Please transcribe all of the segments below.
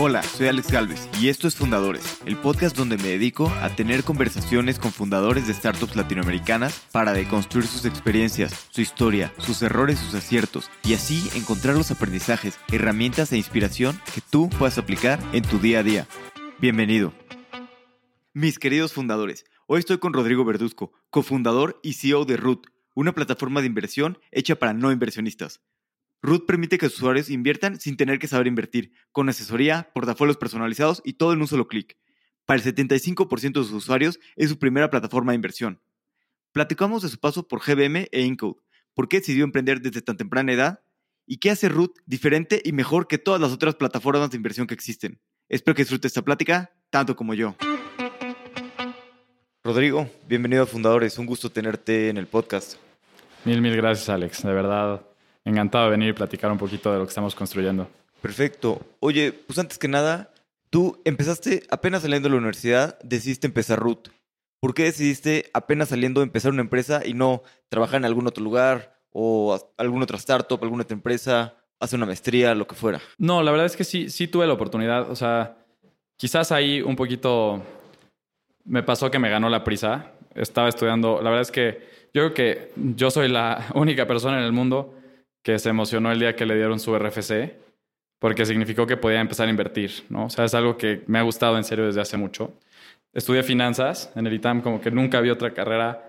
Hola, soy Alex Galvez y esto es Fundadores, el podcast donde me dedico a tener conversaciones con fundadores de startups latinoamericanas para deconstruir sus experiencias, su historia, sus errores, sus aciertos y así encontrar los aprendizajes, herramientas e inspiración que tú puedas aplicar en tu día a día. Bienvenido. Mis queridos fundadores, hoy estoy con Rodrigo Verduzco, cofundador y CEO de Root, una plataforma de inversión hecha para no inversionistas. Root permite que sus usuarios inviertan sin tener que saber invertir, con asesoría, portafolios personalizados y todo en un solo clic. Para el 75% de sus usuarios es su primera plataforma de inversión. Platicamos de su paso por GBM e Incode, por qué decidió emprender desde tan temprana edad y qué hace Root diferente y mejor que todas las otras plataformas de inversión que existen. Espero que disfrute esta plática tanto como yo. Rodrigo, bienvenido a Fundadores, un gusto tenerte en el podcast. Mil, mil gracias Alex, de verdad encantado de venir y platicar un poquito de lo que estamos construyendo. Perfecto. Oye, pues antes que nada, tú empezaste apenas saliendo de la universidad, decidiste empezar Root. ¿Por qué decidiste apenas saliendo empezar una empresa y no trabajar en algún otro lugar o alguna otra startup, alguna otra empresa, hacer una maestría, lo que fuera? No, la verdad es que sí, sí tuve la oportunidad. O sea, quizás ahí un poquito me pasó que me ganó la prisa. Estaba estudiando. La verdad es que yo creo que yo soy la única persona en el mundo que se emocionó el día que le dieron su RFC, porque significó que podía empezar a invertir, ¿no? O sea, es algo que me ha gustado en serio desde hace mucho. Estudié finanzas en el ITAM, como que nunca había otra carrera,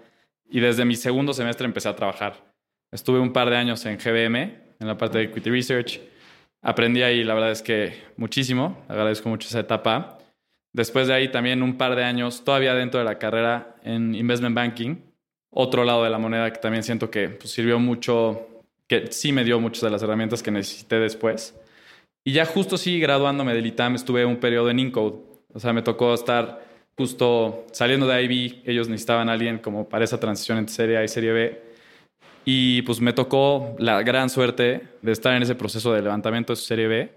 y desde mi segundo semestre empecé a trabajar. Estuve un par de años en GBM, en la parte de Equity Research. Aprendí ahí, la verdad es que muchísimo, agradezco mucho esa etapa. Después de ahí también un par de años, todavía dentro de la carrera en Investment Banking, otro lado de la moneda que también siento que pues, sirvió mucho que sí me dio muchas de las herramientas que necesité después. Y ya justo sí, graduándome del ITAM, estuve un periodo en Incode. O sea, me tocó estar justo saliendo de IB. Ellos necesitaban a alguien como para esa transición entre Serie A y Serie B. Y pues me tocó la gran suerte de estar en ese proceso de levantamiento de su Serie B,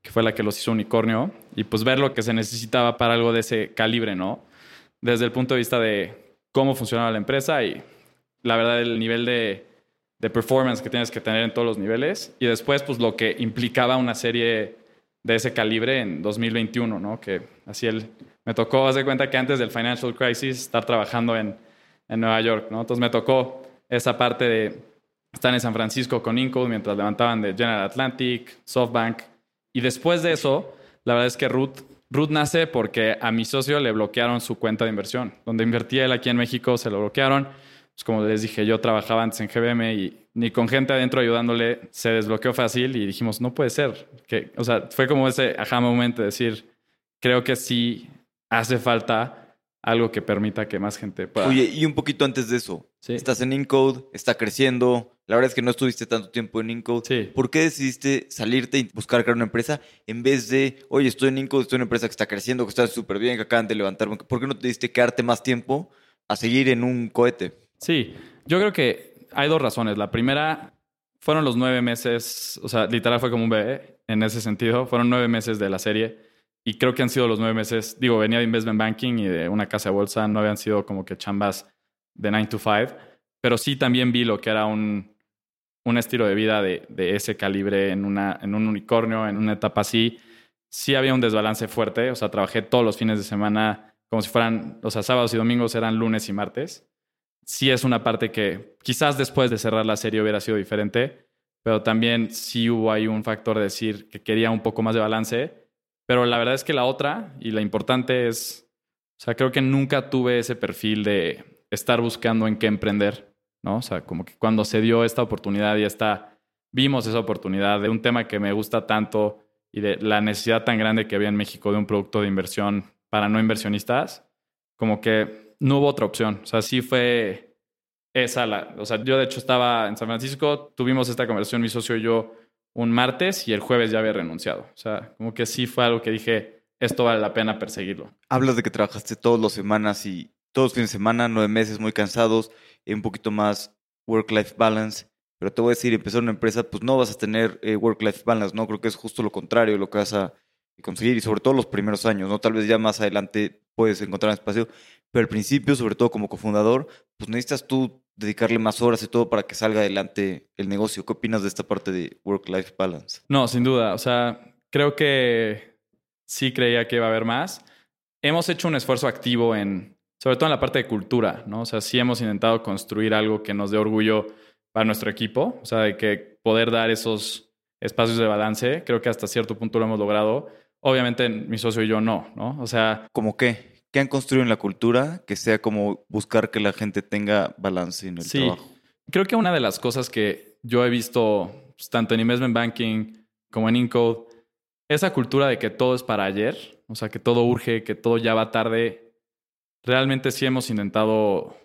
que fue la que los hizo unicornio, y pues ver lo que se necesitaba para algo de ese calibre, ¿no? Desde el punto de vista de cómo funcionaba la empresa y la verdad el nivel de de performance que tienes que tener en todos los niveles y después pues lo que implicaba una serie de ese calibre en 2021, ¿no? Que así él me tocó, hacer cuenta que antes del financial crisis estar trabajando en, en Nueva York, ¿no? Entonces me tocó esa parte de estar en San Francisco con Incode mientras levantaban de General Atlantic, SoftBank y después de eso, la verdad es que Ruth Ruth nace porque a mi socio le bloquearon su cuenta de inversión. Donde invertía él aquí en México, se lo bloquearon pues como les dije, yo trabajaba antes en GBM y ni con gente adentro ayudándole se desbloqueó fácil y dijimos, no puede ser. Que, o sea, fue como ese aha momento de decir, creo que sí hace falta algo que permita que más gente pueda. Oye, y un poquito antes de eso, estás en Incode, está creciendo. La verdad es que no estuviste tanto tiempo en Incode. Sí. ¿Por qué decidiste salirte y buscar crear una empresa en vez de, oye, estoy en Incode, estoy en una empresa que está creciendo, que está súper bien, que acaban de levantar? ¿Por qué no te diste quedarte más tiempo a seguir en un cohete? Sí, yo creo que hay dos razones. La primera fueron los nueve meses, o sea, literal fue como un bebé en ese sentido. Fueron nueve meses de la serie y creo que han sido los nueve meses. Digo, venía de investment banking y de una casa de bolsa, no habían sido como que chambas de 9 to 5, pero sí también vi lo que era un, un estilo de vida de, de ese calibre en, una, en un unicornio, en una etapa así. Sí había un desbalance fuerte, o sea, trabajé todos los fines de semana como si fueran, o sea, sábados y domingos eran lunes y martes sí es una parte que quizás después de cerrar la serie hubiera sido diferente, pero también sí hubo ahí un factor de decir que quería un poco más de balance. Pero la verdad es que la otra, y la importante es, o sea, creo que nunca tuve ese perfil de estar buscando en qué emprender, ¿no? O sea, como que cuando se dio esta oportunidad y esta, vimos esa oportunidad de un tema que me gusta tanto y de la necesidad tan grande que había en México de un producto de inversión para no inversionistas, como que no hubo otra opción. O sea, sí fue esa la. O sea, yo de hecho estaba en San Francisco, tuvimos esta conversación, mi socio y yo, un martes y el jueves ya había renunciado. O sea, como que sí fue algo que dije, esto vale la pena perseguirlo. Hablas de que trabajaste todas las semanas y todos los fines de semana, nueve meses muy cansados, un poquito más work-life balance. Pero te voy a decir, empezar una empresa, pues no vas a tener eh, work-life balance, ¿no? Creo que es justo lo contrario lo que vas a conseguir y sobre todo los primeros años, ¿no? Tal vez ya más adelante puedes encontrar un espacio, pero al principio, sobre todo como cofundador, pues necesitas tú dedicarle más horas y todo para que salga adelante el negocio. ¿Qué opinas de esta parte de work-life balance? No, sin duda. O sea, creo que sí creía que iba a haber más. Hemos hecho un esfuerzo activo en, sobre todo en la parte de cultura, ¿no? O sea, sí hemos intentado construir algo que nos dé orgullo para nuestro equipo, o sea, de que poder dar esos espacios de balance, creo que hasta cierto punto lo hemos logrado. Obviamente mi socio y yo no, ¿no? O sea... ¿Cómo qué? ¿Qué han construido en la cultura que sea como buscar que la gente tenga balance en el sí, trabajo? Creo que una de las cosas que yo he visto pues, tanto en investment banking como en Incode, esa cultura de que todo es para ayer, o sea, que todo urge, que todo ya va tarde, realmente sí hemos intentado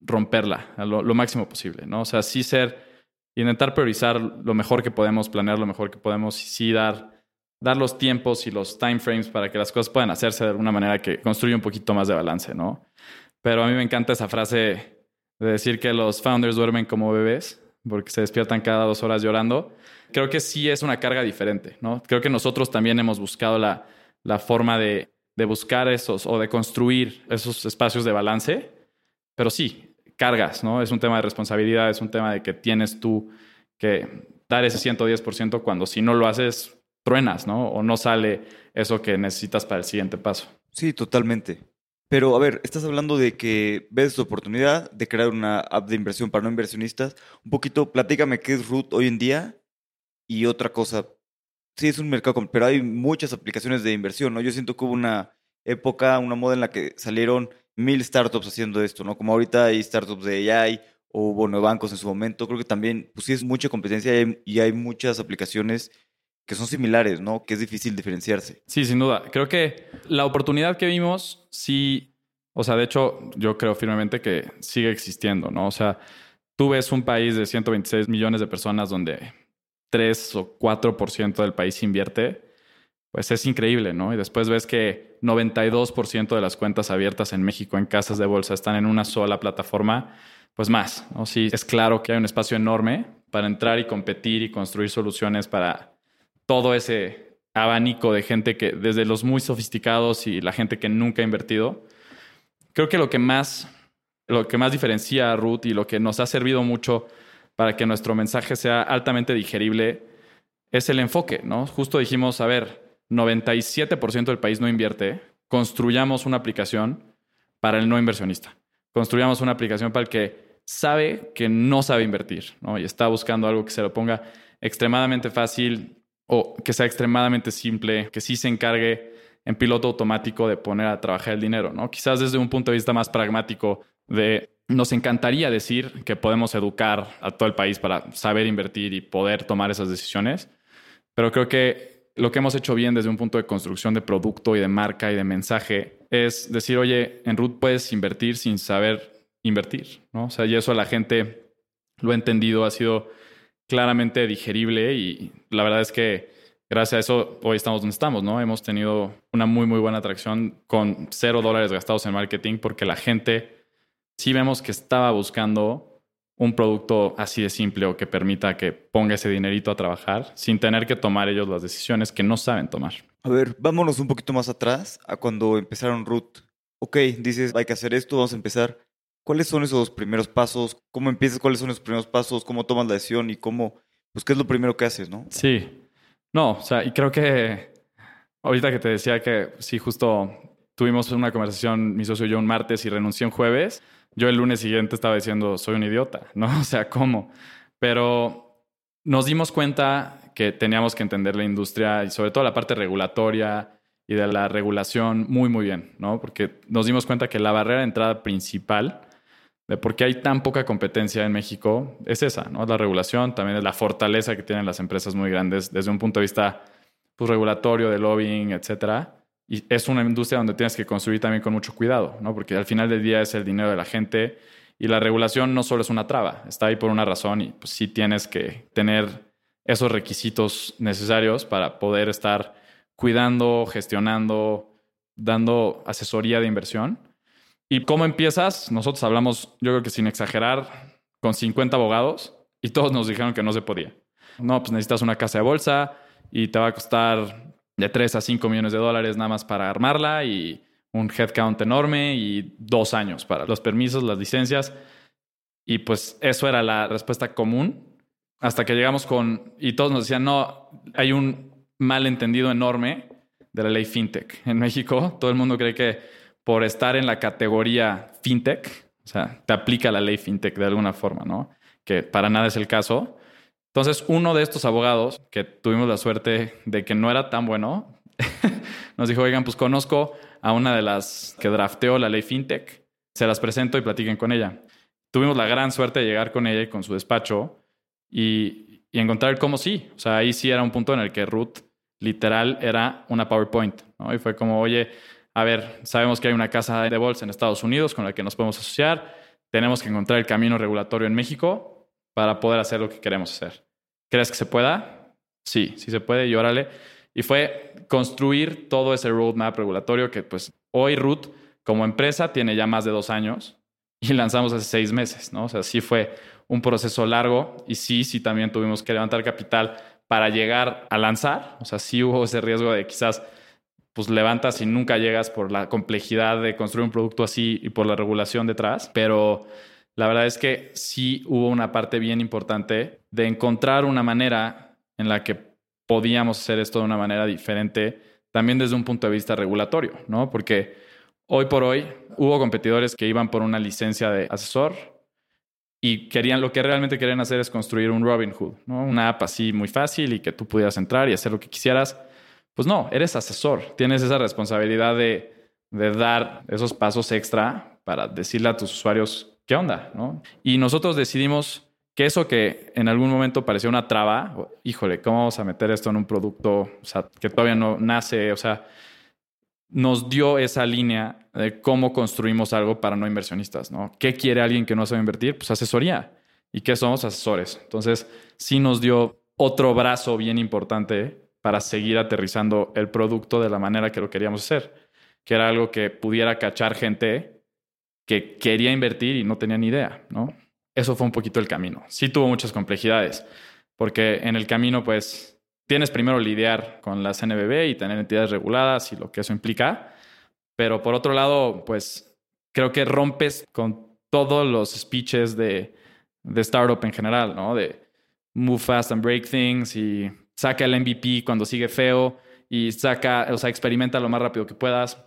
romperla a lo, lo máximo posible, ¿no? O sea, sí ser, intentar priorizar lo mejor que podemos, planear lo mejor que podemos y sí dar, dar los tiempos y los timeframes para que las cosas puedan hacerse de alguna manera que construya un poquito más de balance, ¿no? Pero a mí me encanta esa frase de decir que los founders duermen como bebés porque se despiertan cada dos horas llorando. Creo que sí es una carga diferente, ¿no? Creo que nosotros también hemos buscado la, la forma de, de buscar esos o de construir esos espacios de balance, pero sí, cargas, ¿no? Es un tema de responsabilidad, es un tema de que tienes tú que dar ese 110% cuando si no lo haces, truenas, ¿no? O no sale eso que necesitas para el siguiente paso. Sí, totalmente. Pero a ver, estás hablando de que ves tu oportunidad de crear una app de inversión para no inversionistas. Un poquito, platícame qué es Root hoy en día y otra cosa. Sí, es un mercado, pero hay muchas aplicaciones de inversión, ¿no? Yo siento que hubo una época, una moda en la que salieron mil startups haciendo esto, ¿no? Como ahorita hay startups de AI o bueno, bancos en su momento. Creo que también, pues sí es mucha competencia y hay, y hay muchas aplicaciones que son similares, ¿no? Que es difícil diferenciarse. Sí, sin duda. Creo que la oportunidad que vimos, sí, o sea, de hecho, yo creo firmemente que sigue existiendo, ¿no? O sea, tú ves un país de 126 millones de personas donde 3 o 4% del país invierte, pues es increíble, ¿no? Y después ves que 92% de las cuentas abiertas en México en casas de bolsa están en una sola plataforma, pues más, ¿no? Sí, es claro que hay un espacio enorme para entrar y competir y construir soluciones para todo ese abanico de gente que, desde los muy sofisticados y la gente que nunca ha invertido, creo que lo que más, lo que más diferencia a Root y lo que nos ha servido mucho para que nuestro mensaje sea altamente digerible es el enfoque, ¿no? Justo dijimos, a ver, 97% del país no invierte, construyamos una aplicación para el no inversionista. Construyamos una aplicación para el que sabe que no sabe invertir, ¿no? Y está buscando algo que se lo ponga extremadamente fácil, o que sea extremadamente simple, que sí se encargue en piloto automático de poner a trabajar el dinero, ¿no? Quizás desde un punto de vista más pragmático de nos encantaría decir que podemos educar a todo el país para saber invertir y poder tomar esas decisiones, pero creo que lo que hemos hecho bien desde un punto de construcción de producto y de marca y de mensaje es decir, oye, en Root puedes invertir sin saber invertir, ¿no? O sea, y eso la gente lo ha entendido, ha sido claramente digerible y la verdad es que gracias a eso hoy estamos donde estamos, ¿no? Hemos tenido una muy, muy buena atracción con cero dólares gastados en marketing porque la gente sí vemos que estaba buscando un producto así de simple o que permita que ponga ese dinerito a trabajar sin tener que tomar ellos las decisiones que no saben tomar. A ver, vámonos un poquito más atrás a cuando empezaron Root. Ok, dices, hay que hacer esto, vamos a empezar. ¿Cuáles son esos primeros pasos? ¿Cómo empiezas? ¿Cuáles son esos primeros pasos? ¿Cómo tomas la decisión? ¿Y cómo, pues, qué es lo primero que haces, no? Sí. No, o sea, y creo que ahorita que te decía que sí, justo tuvimos una conversación, mi socio y yo, un martes y renuncié un jueves, yo el lunes siguiente estaba diciendo, soy un idiota, ¿no? O sea, ¿cómo? Pero nos dimos cuenta que teníamos que entender la industria y sobre todo la parte regulatoria y de la regulación muy, muy bien, ¿no? Porque nos dimos cuenta que la barrera de entrada principal de por qué hay tan poca competencia en México es esa, ¿no? La regulación, también es la fortaleza que tienen las empresas muy grandes desde un punto de vista pues, regulatorio, de lobbying, etcétera. Y es una industria donde tienes que construir también con mucho cuidado, ¿no? Porque al final del día es el dinero de la gente y la regulación no solo es una traba, está ahí por una razón y pues sí tienes que tener esos requisitos necesarios para poder estar cuidando, gestionando, dando asesoría de inversión ¿Y cómo empiezas? Nosotros hablamos, yo creo que sin exagerar, con 50 abogados y todos nos dijeron que no se podía. No, pues necesitas una casa de bolsa y te va a costar de 3 a 5 millones de dólares nada más para armarla y un headcount enorme y dos años para los permisos, las licencias. Y pues eso era la respuesta común hasta que llegamos con, y todos nos decían, no, hay un malentendido enorme de la ley FinTech. En México, todo el mundo cree que por estar en la categoría FinTech, o sea, te aplica la ley FinTech de alguna forma, ¿no? Que para nada es el caso. Entonces, uno de estos abogados, que tuvimos la suerte de que no era tan bueno, nos dijo, oigan, pues conozco a una de las que drafteó la ley FinTech, se las presento y platiquen con ella. Tuvimos la gran suerte de llegar con ella y con su despacho y, y encontrar cómo sí. O sea, ahí sí era un punto en el que Ruth literal era una PowerPoint. ¿no? Y fue como, oye, a ver, sabemos que hay una casa de bolsa en Estados Unidos con la que nos podemos asociar, tenemos que encontrar el camino regulatorio en México para poder hacer lo que queremos hacer. ¿Crees que se pueda? Sí, sí se puede y órale. Y fue construir todo ese roadmap regulatorio que pues hoy Root como empresa tiene ya más de dos años y lanzamos hace seis meses, ¿no? O sea, sí fue un proceso largo y sí, sí también tuvimos que levantar capital para llegar a lanzar. O sea, sí hubo ese riesgo de quizás pues levantas y nunca llegas por la complejidad de construir un producto así y por la regulación detrás, pero la verdad es que sí hubo una parte bien importante de encontrar una manera en la que podíamos hacer esto de una manera diferente, también desde un punto de vista regulatorio, ¿no? Porque hoy por hoy hubo competidores que iban por una licencia de asesor y querían, lo que realmente querían hacer es construir un Robinhood, ¿no? Una app así muy fácil y que tú pudieras entrar y hacer lo que quisieras. Pues no, eres asesor, tienes esa responsabilidad de, de dar esos pasos extra para decirle a tus usuarios qué onda, ¿no? Y nosotros decidimos que eso que en algún momento parecía una traba, híjole, ¿cómo vamos a meter esto en un producto que todavía no nace? O sea, nos dio esa línea de cómo construimos algo para no inversionistas, ¿no? ¿Qué quiere alguien que no sabe invertir? Pues asesoría. ¿Y qué somos? Asesores. Entonces, sí nos dio otro brazo bien importante para seguir aterrizando el producto de la manera que lo queríamos hacer, que era algo que pudiera cachar gente que quería invertir y no tenía ni idea, ¿no? eso fue un poquito el camino. Sí tuvo muchas complejidades, porque en el camino, pues, tienes primero lidiar con las NBB y tener entidades reguladas y lo que eso implica, pero por otro lado, pues, creo que rompes con todos los speeches de, de startup en general, ¿no? De move fast and break things y saca el MVP cuando sigue feo y saca, o sea, experimenta lo más rápido que puedas.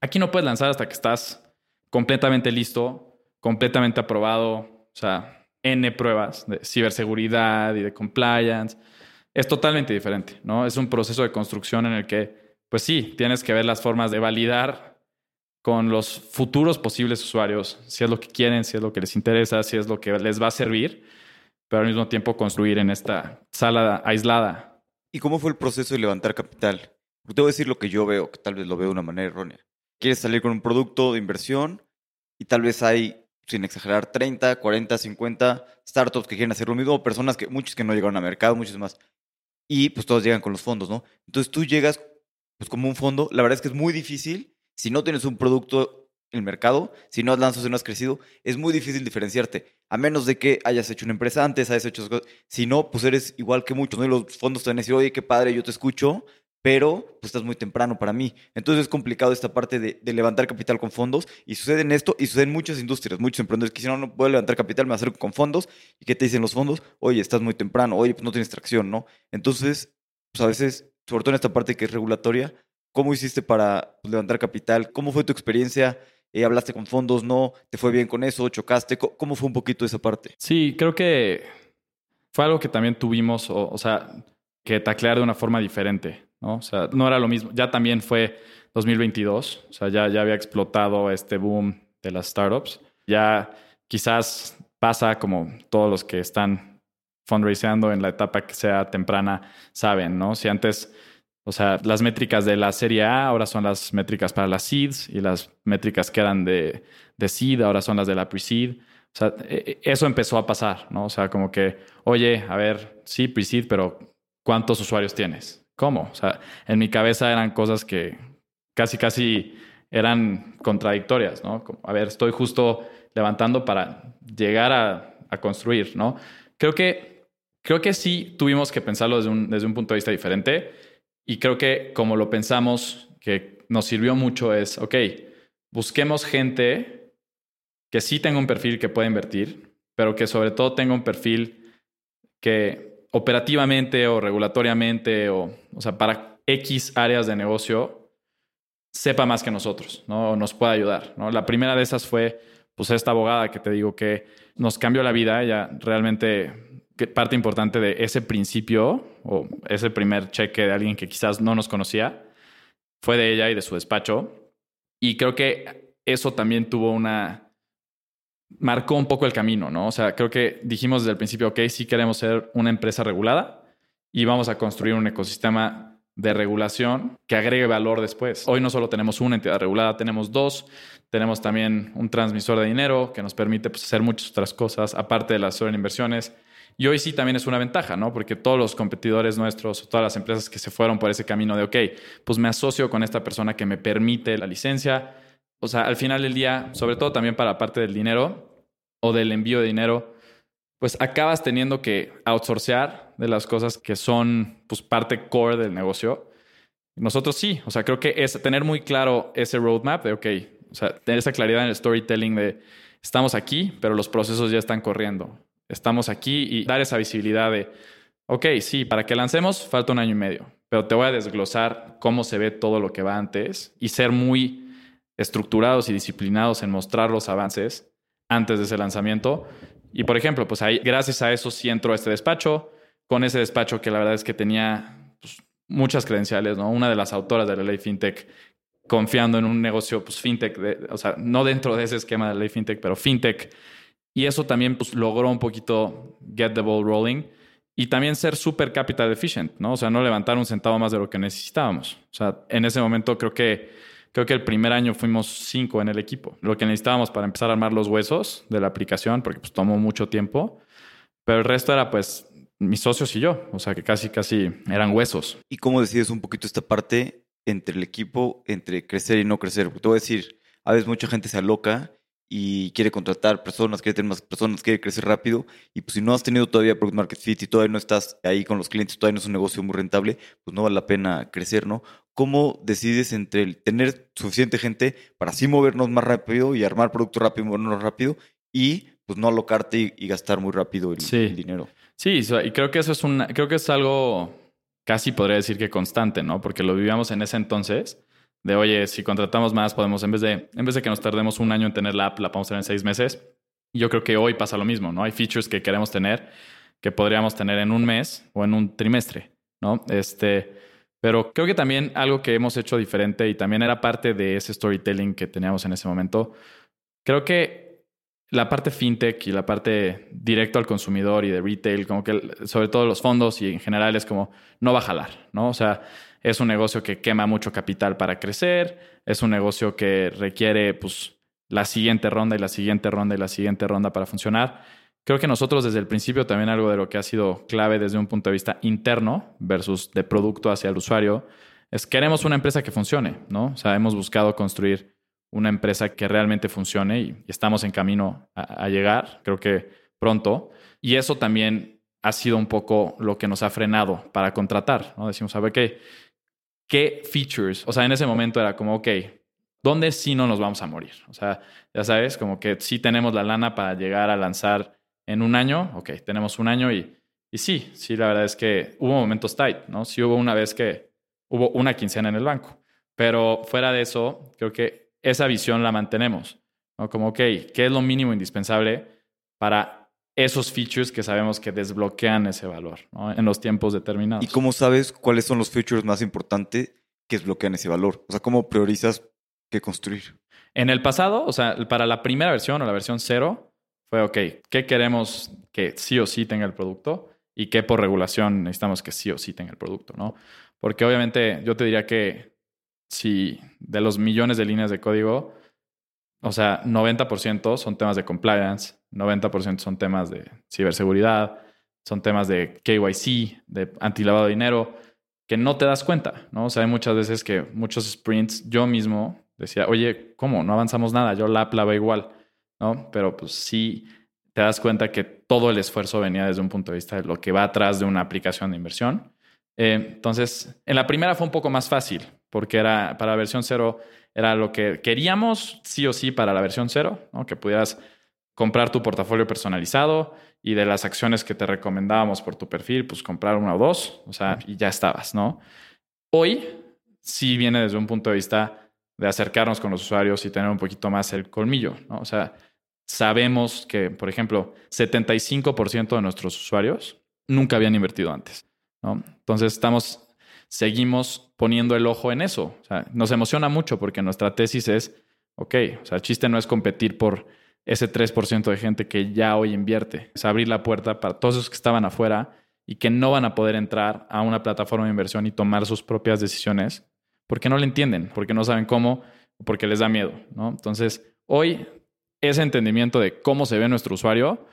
Aquí no puedes lanzar hasta que estás completamente listo, completamente aprobado, o sea, N pruebas de ciberseguridad y de compliance. Es totalmente diferente, ¿no? Es un proceso de construcción en el que, pues sí, tienes que ver las formas de validar con los futuros posibles usuarios, si es lo que quieren, si es lo que les interesa, si es lo que les va a servir, pero al mismo tiempo construir en esta sala aislada. ¿Y cómo fue el proceso de levantar capital? Te voy a decir lo que yo veo, que tal vez lo veo de una manera errónea. Quieres salir con un producto de inversión y tal vez hay sin exagerar, 30, 40, 50 startups que quieren hacer lo mismo, personas que, muchos que no llegaron a mercado, muchos más. Y pues todos llegan con los fondos, ¿no? Entonces tú llegas pues como un fondo, la verdad es que es muy difícil, si no tienes un producto el mercado, si no has lanzado, si no has crecido, es muy difícil diferenciarte, a menos de que hayas hecho una empresa antes, hayas hecho cosas. Si no, pues eres igual que muchos, ¿no? Y los fondos te van a decir, oye, qué padre, yo te escucho, pero pues estás muy temprano para mí. Entonces es complicado esta parte de, levantar capital con fondos y sucede en esto y sucede en muchas industrias, muchos emprendedores que si no, no puedo levantar capital, me acerco con fondos y ¿qué te dicen los fondos? Oye, estás muy temprano, oye, pues no tienes tracción, ¿no? Entonces, pues a veces, sobre todo en esta parte que es regulatoria, ¿cómo hiciste para pues, levantar capital? ¿Cómo fue tu experiencia? Eh, ¿Hablaste con fondos? ¿No? ¿Te fue bien con eso? ¿Chocaste? ¿Cómo fue un poquito esa parte? Sí, creo que fue algo que también tuvimos, o, sea, que taclear de una forma diferente. ¿no? O sea, no era lo mismo. Ya también fue 2022, o sea, ya, ya había explotado este boom de las startups. Ya quizás pasa como todos los que están fundraiseando en la etapa que sea temprana saben, ¿no? Si antes, o sea, las métricas de la serie A ahora son las métricas para las seeds y las métricas que eran de, de seed ahora son las de la pre-seed. O sea, e, e, eso empezó a pasar, ¿no? O sea, como que, oye, a ver, sí, pre-seed, pero ¿cuántos usuarios tienes? ¿Cómo? O sea, en mi cabeza eran cosas que casi, casi eran contradictorias, ¿no? Como, a ver, estoy justo levantando para llegar a, construir, ¿no? Creo que, creo que sí tuvimos que pensarlo desde un, desde un punto de vista diferente y creo que como lo pensamos, que nos sirvió mucho es, ok, busquemos gente que sí tenga un perfil que pueda invertir, pero que sobre todo tenga un perfil que operativamente o regulatoriamente o, o sea, para X áreas de negocio sepa más que nosotros, ¿no? Nos pueda ayudar, ¿no? La primera de esas fue, pues, esta abogada que te digo que nos cambió la vida. Ella realmente, parte importante de ese principio o ese primer cheque de alguien que quizás no nos conocía, fue de ella y de su despacho. Y creo que eso también tuvo una... marcó un poco el camino, ¿no? O sea, creo que dijimos desde el principio, ok, sí queremos ser una empresa regulada y vamos a construir un ecosistema de regulación que agregue valor después. Hoy no solo tenemos una entidad regulada, tenemos dos. Tenemos también un transmisor de dinero que nos permite pues, hacer muchas otras cosas, aparte de las inversiones. Y hoy sí también es una ventaja, ¿no? Porque todos los competidores nuestros, todas las empresas que se fueron por ese camino de, ok, pues me asocio con esta persona que me permite la licencia. O sea, al final del día, sobre todo también para la parte del dinero o del envío de dinero, pues acabas teniendo que outsourcear de las cosas que son pues parte core del negocio. Nosotros sí, o sea, creo que es tener muy claro ese roadmap de, ok, o sea, tener esa claridad en el storytelling de estamos aquí, pero los procesos ya están corriendo. Estamos aquí y dar esa visibilidad de, ok, sí, para que lancemos falta un año y medio, pero te voy a desglosar cómo se ve todo lo que va antes y ser muy estructurados y disciplinados en mostrar los avances antes de ese lanzamiento y por ejemplo, pues ahí, gracias a eso sí entró a este despacho, con ese despacho que la verdad es que tenía pues, muchas credenciales, ¿no? Una de las autoras de la ley FinTech confiando en un negocio pues, FinTech, o sea, no dentro de ese esquema de la ley FinTech, pero FinTech. Y eso también pues, logró un poquito get the ball rolling y también ser súper capital efficient, ¿no? O sea, no levantar un centavo más de lo que necesitábamos. O sea, en ese momento creo que Creo que el primer año fuimos cinco en el equipo, lo que necesitábamos para empezar a armar los huesos de la aplicación, porque pues tomó mucho tiempo, pero el resto era pues mis socios y yo, o sea que casi, casi eran huesos. ¿Y cómo decides un poquito esta parte entre el equipo, entre crecer y no crecer? Porque te voy a decir, a veces mucha gente se aloca y quiere contratar personas, quiere tener más personas, quiere crecer rápido. Y pues si no has tenido todavía Product Market Fit y todavía no estás ahí con los clientes, todavía no es un negocio muy rentable, pues no vale la pena crecer, ¿no? ¿Cómo decides entre el tener suficiente gente para así movernos más rápido y armar producto rápido, movernos rápido y pues no alocarte y, gastar muy rápido el, dinero? Sí, y creo que eso es una, creo que es algo casi podría decir que constante, ¿no? Porque lo vivíamos en ese entonces de, oye, si contratamos más, podemos, en vez de, en vez de que nos tardemos un año en tener la app, la podemos tener en seis meses. Yo creo que hoy pasa lo mismo, ¿no? Hay features que queremos tener que podríamos tener en un mes o en un trimestre, ¿no? Este, pero creo que también algo que hemos hecho diferente y también era parte de ese storytelling que teníamos en ese momento, creo que la parte fintech y la parte directo al consumidor y de retail, como que sobre todo los fondos y en general es como no va a jalar, ¿no? O sea, es un negocio que quema mucho capital para crecer, es un negocio que requiere pues, la siguiente ronda y la siguiente ronda y la siguiente ronda para funcionar. Creo que nosotros desde el principio también algo de lo que ha sido clave desde un punto de vista interno versus de producto hacia el usuario es queremos una empresa que funcione, ¿no? O sea, hemos buscado construir una empresa que realmente funcione y estamos en camino a, a llegar, creo que pronto. Y eso también ha sido un poco lo que nos ha frenado para contratar, ¿no? Decimos, a ver qué, qué features, o sea, en ese momento era como, ok, ¿dónde sí no nos vamos a morir? O sea, ya sabes, como que sí tenemos la lana para llegar a lanzar en un año, ok, tenemos un año y, y sí, sí, la verdad es que hubo momentos tight, ¿no? Sí hubo una vez que hubo una quincena en el banco, pero fuera de eso, creo que esa visión la mantenemos, ¿no? Como, ok, ¿qué es lo mínimo indispensable para esos features que sabemos que desbloquean ese valor en los tiempos determinados. ¿Y cómo sabes cuáles son los features más importantes que desbloquean ese valor? O sea, ¿cómo priorizas qué construir? En el pasado, o sea, para la primera versión o la versión cero, fue, ok, ¿qué queremos que sí o sí tenga el producto? Y qué por regulación necesitamos que sí o sí tenga el producto, ¿no? Porque obviamente yo te diría que si de los millones de líneas de código, o sea, 90% son temas de compliance, 90% son temas de ciberseguridad, son temas de KYC, de antilavado de dinero, que no te das cuenta, ¿no? O sea, hay muchas veces que muchos sprints, yo mismo decía, oye, ¿cómo? No avanzamos nada, yo la app igual, ¿no? Pero pues sí te das cuenta que todo el esfuerzo venía desde un punto de vista de lo que va atrás de una aplicación de inversión. Eh, entonces, en la primera fue un poco más fácil, porque era para la versión cero, era lo que queríamos sí o sí para la versión cero, ¿no? Que pudieras comprar tu portafolio personalizado y de las acciones que te recomendábamos por tu perfil, pues comprar una o dos, o sea, y ya estabas, ¿no? Hoy sí viene desde un punto de vista de acercarnos con los usuarios y tener un poquito más el colmillo, ¿no? O sea, sabemos que, por ejemplo, 75% de nuestros usuarios nunca habían invertido antes, ¿no? Entonces estamos seguimos poniendo el ojo en eso. O sea, nos emociona mucho porque nuestra tesis es, ok, o sea, el chiste no es competir por ese 3% de gente que ya hoy invierte, es abrir la puerta para todos esos que estaban afuera y que no van a poder entrar a una plataforma de inversión y tomar sus propias decisiones porque no le entienden, porque no saben cómo, porque les da miedo, ¿no? Entonces, hoy ese entendimiento de cómo se ve nuestro usuario,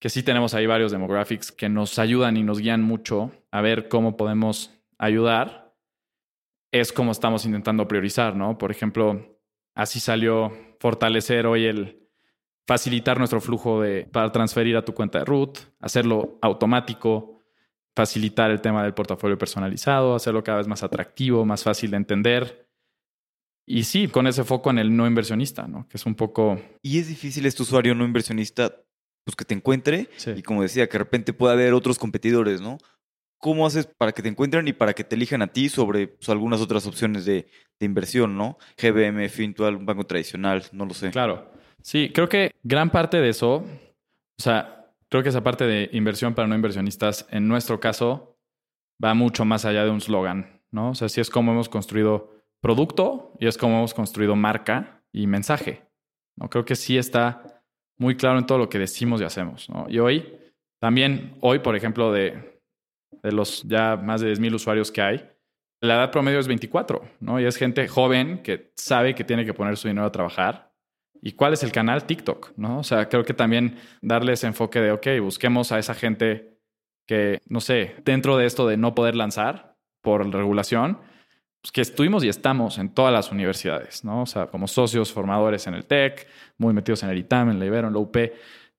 que sí tenemos ahí varios demographics que nos ayudan y nos guían mucho a ver cómo podemos ayudar, es como estamos intentando priorizar, ¿no? Por ejemplo, así salió fortalecer hoy el facilitar nuestro flujo de, para transferir a tu cuenta de root, hacerlo automático, facilitar el tema del portafolio personalizado, hacerlo cada vez más atractivo, más fácil de entender. Y sí, con ese foco en el no inversionista, ¿no? Que es un poco... Y es difícil este usuario no inversionista, pues que te encuentre y como decía, que de repente pueda haber otros competidores, ¿no? ¿Cómo haces para que te encuentren y para que te elijan a ti sobre pues, algunas otras opciones de, inversión, ¿no? GBM, Fintual, un banco tradicional, no lo sé. Claro. Sí, creo que gran parte de eso, o sea, creo que esa parte de inversión para no inversionistas, en nuestro caso, va mucho más allá de un slogan, ¿no? O sea, sí es como hemos construido producto y es como hemos construido marca y mensaje, ¿no? Creo que sí está muy claro en todo lo que decimos y hacemos, ¿no? Y hoy, también hoy, por ejemplo, de de los ya más de 10.000 usuarios que hay, la edad promedio es 24, ¿no? Y es gente joven que sabe que tiene que poner su dinero a trabajar. ¿Y cuál es el canal? TikTok, ¿no? O sea, creo que también darle ese enfoque de, ok, busquemos a esa gente que, no sé, dentro de esto de no poder lanzar por regulación, pues que estuvimos y estamos en todas las universidades, ¿no? O sea, como socios formadores en el TEC, muy metidos en el ITAM, en la Ibero, en la UP.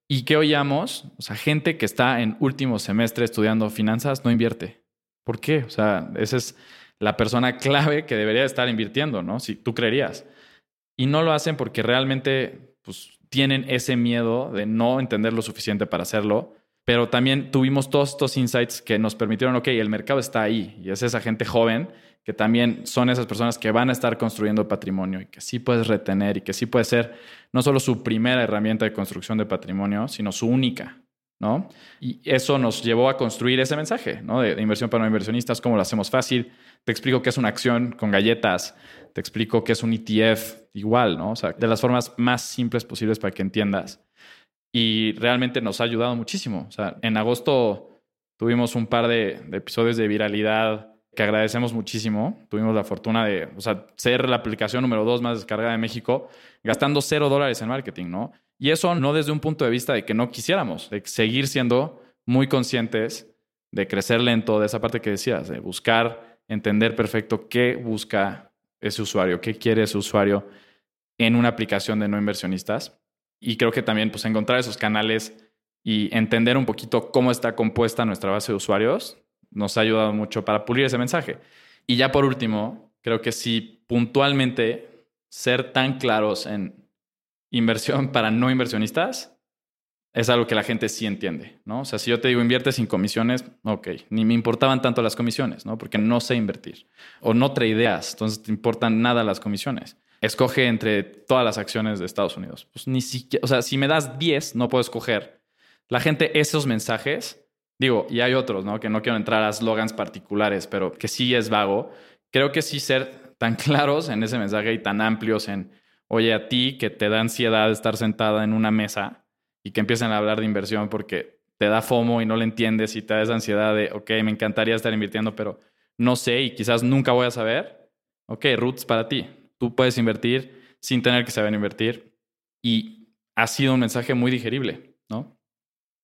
Y que oíamos, o sea, gente que está en último semestre estudiando finanzas no invierte. ¿Por qué? O sea, esa es la persona clave que debería estar invirtiendo, ¿no? Si tú creerías. Y no lo hacen porque realmente pues, tienen ese miedo de no entender lo suficiente para hacerlo. Pero también tuvimos todos estos insights que nos permitieron, ok, el mercado está ahí y es esa gente joven que también son esas personas que van a estar construyendo patrimonio y que sí puedes retener y que sí puede ser no solo su primera herramienta de construcción de patrimonio, sino su única, ¿no? Y eso nos llevó a construir ese mensaje, ¿no? De, inversión para no inversionistas, cómo lo hacemos fácil. Te explico qué es una acción con galletas, te explico qué es un ETF igual, de las formas más simples posibles para que entiendas. Y realmente nos ha ayudado muchísimo. En agosto tuvimos un par de episodios de viralidad que agradecemos muchísimo. Tuvimos la fortuna de o ser la aplicación número dos más descargada de México, gastando cero dólares en marketing. Y eso no desde un punto de vista de que no quisiéramos, de seguir siendo muy conscientes de crecer lento, de esa parte que decías, de buscar, entender perfecto qué busca ese usuario, qué quiere ese usuario en una aplicación de no inversionistas. Y creo que también pues encontrar esos canales y entender un poquito cómo está compuesta nuestra base de usuarios nos ha ayudado mucho para pulir ese mensaje. Y ya por último, creo que si puntualmente ser tan claros en inversión para no inversionistas es algo que la gente sí entiende, ¿no? O sea, si yo te digo invierte sin comisiones, ok, ni me importaban tanto las comisiones, ¿no? Porque no sé invertir. O no ideas entonces te importan nada las comisiones. Escoge entre todas las acciones de Estados Unidos. Pues ni siquiera, o sea, si me das 10, no puedo escoger. La gente, esos mensajes Digo, y hay otros, ¿no? Que no quiero entrar a slogans particulares, pero que sí es vago. Creo que sí ser tan claros en ese mensaje y tan amplios en, oye, a ti que te da ansiedad estar sentada en una mesa y que empiecen a hablar de inversión porque te da FOMO y no le entiendes y te da esa ansiedad de, ok, me encantaría estar invirtiendo, pero no sé y quizás nunca voy a saber. Ok, Roots para ti. Tú puedes invertir sin tener que saber invertir y ha sido un mensaje muy digerible, ¿no?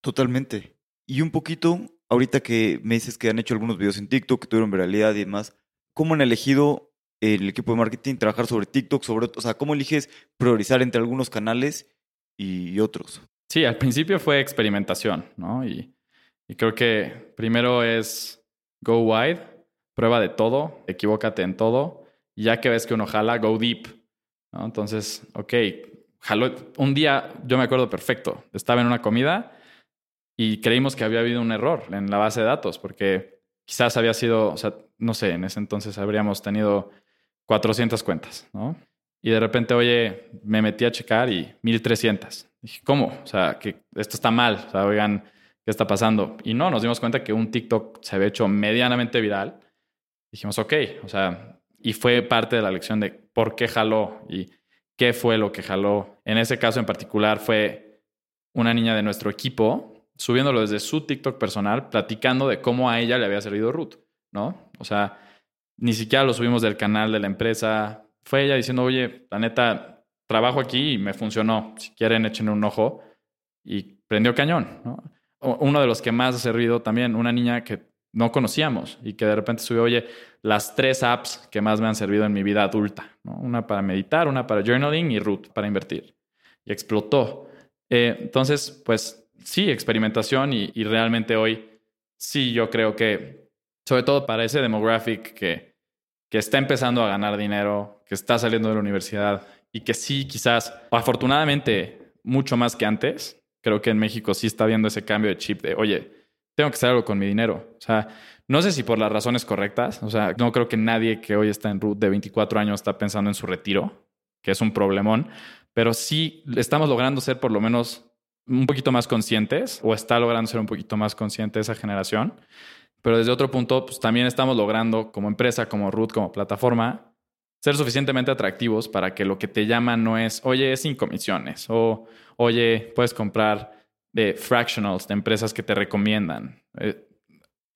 Totalmente. Y un poquito, ahorita que me dices que han hecho algunos videos en TikTok, que tuvieron viralidad y demás, ¿cómo han elegido el equipo de marketing trabajar sobre TikTok? Sobre, o sea, ¿cómo eliges priorizar entre algunos canales y otros? Sí, al principio fue experimentación, ¿no? Y, creo que primero es go wide, prueba de todo, equivócate en todo, y ya que ves que uno jala, go deep. Entonces, ok, jaló. Un día, yo me acuerdo perfecto, estaba en una comida y creímos que había habido un error en la base de datos, porque quizás había sido, o sea, no sé, en ese entonces habríamos tenido 400 cuentas, ¿no? Y de repente, oye, me metí a checar y 1300. Dije, ¿cómo? O sea, que esto está mal. O sea, oigan, ¿qué está pasando? Y no, nos dimos cuenta que un TikTok se había hecho medianamente viral. Dijimos, ok, o sea, y fue parte de la lección de por qué jaló y qué fue lo que jaló. En ese caso en particular fue una niña de nuestro equipo subiéndolo desde su TikTok personal, platicando de cómo a ella le había servido Root, ¿no? O sea, ni siquiera lo subimos del canal de la empresa. Fue ella diciendo, oye, la neta, trabajo aquí y me funcionó. Si quieren, échenle un ojo. Y prendió cañón, ¿no? Uno de los que más ha servido también, una niña que no conocíamos y que de repente subió, oye, las tres apps que más me han servido en mi vida adulta. Una para meditar, una para journaling y Root para invertir. Y explotó. Eh, entonces, pues sí, experimentación y, realmente hoy sí yo creo que, sobre todo para ese demographic que, que está empezando a ganar dinero, que está saliendo de la universidad y que sí quizás, afortunadamente, mucho más que antes, creo que en México sí está viendo ese cambio de chip de, oye, tengo que hacer algo con mi dinero. O sea, no sé si por las razones correctas, o sea, no creo que nadie que hoy está en root de 24 años está pensando en su retiro, que es un problemón, pero sí estamos logrando ser por lo menos un poquito más conscientes o está logrando ser un poquito más consciente esa generación. Pero desde otro punto, pues también estamos logrando como empresa, como Root, como plataforma, ser suficientemente atractivos para que lo que te llaman no es, oye, es sin comisiones o, oye, puedes comprar de fractionals de empresas que te recomiendan. Eh,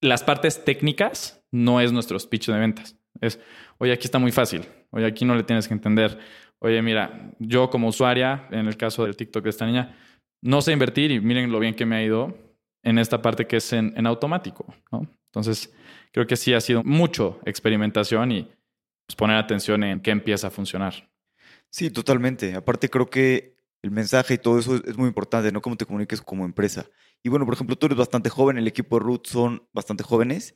las partes técnicas no es nuestro speech de ventas. Es, oye, aquí está muy fácil. Oye, aquí no le tienes que entender. Oye, mira, yo como usuaria, en el caso del TikTok de esta niña, no sé invertir y miren lo bien que me ha ido en esta parte que es en, automático, ¿no? Entonces, creo que sí ha sido mucho experimentación y pues, poner atención en qué empieza a funcionar. Sí, totalmente. Aparte, creo que el mensaje y todo eso es muy importante, ¿no? Cómo te comuniques como empresa. Y bueno, por ejemplo, tú eres bastante joven, el equipo de Root son bastante jóvenes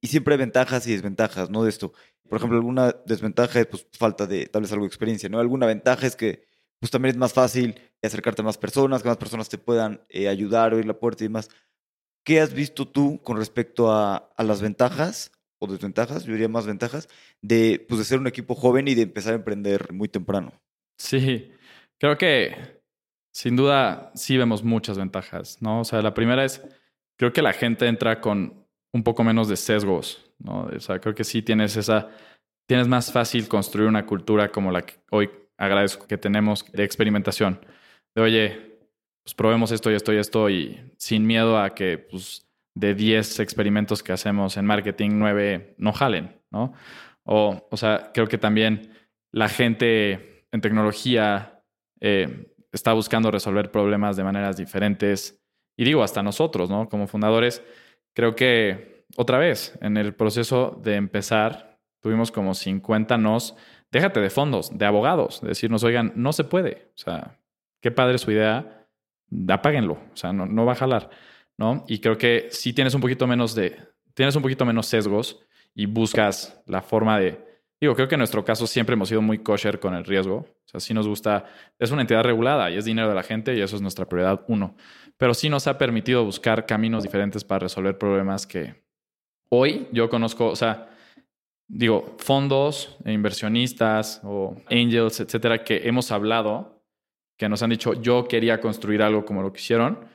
y siempre hay ventajas y desventajas, ¿no? De esto. Por ejemplo, alguna desventaja es pues falta de tal vez algo de experiencia, ¿no? Alguna ventaja es que pues también es más fácil acercarte a más personas, que más personas te puedan eh, ayudar, oír la puerta y demás. ¿Qué has visto tú con respecto a, las ventajas o desventajas, yo diría más ventajas, de, pues, de ser un equipo joven y de empezar a emprender muy temprano? Sí, creo que sin duda sí vemos muchas ventajas, ¿no? O sea, la primera es, creo que la gente entra con un poco menos de sesgos, ¿no? O sea, creo que sí tienes esa, tienes más fácil construir una cultura como la que hoy agradezco que tenemos de experimentación. De oye, pues probemos esto y esto y esto y sin miedo a que pues, de 10 experimentos que hacemos en marketing, 9 no jalen, ¿no? O, o sea, creo que también la gente en tecnología eh, está buscando resolver problemas de maneras diferentes. Y digo, hasta nosotros, ¿no? Como fundadores, creo que otra vez, en el proceso de empezar, tuvimos como 50 nos déjate de fondos, de abogados, de decirnos, oigan, no se puede. O sea, qué padre su idea, apáguenlo. O sea, no, no va a jalar, ¿no? Y creo que si tienes un poquito menos de, tienes un poquito menos sesgos y buscas la forma de, digo, creo que en nuestro caso siempre hemos sido muy kosher con el riesgo. O sea, sí nos gusta, es una entidad regulada y es dinero de la gente y eso es nuestra prioridad uno. Pero sí nos ha permitido buscar caminos diferentes para resolver problemas que hoy yo conozco, o sea, digo, fondos, e inversionistas o angels, etcétera, que hemos hablado, que nos han dicho, yo quería construir algo como lo que hicieron,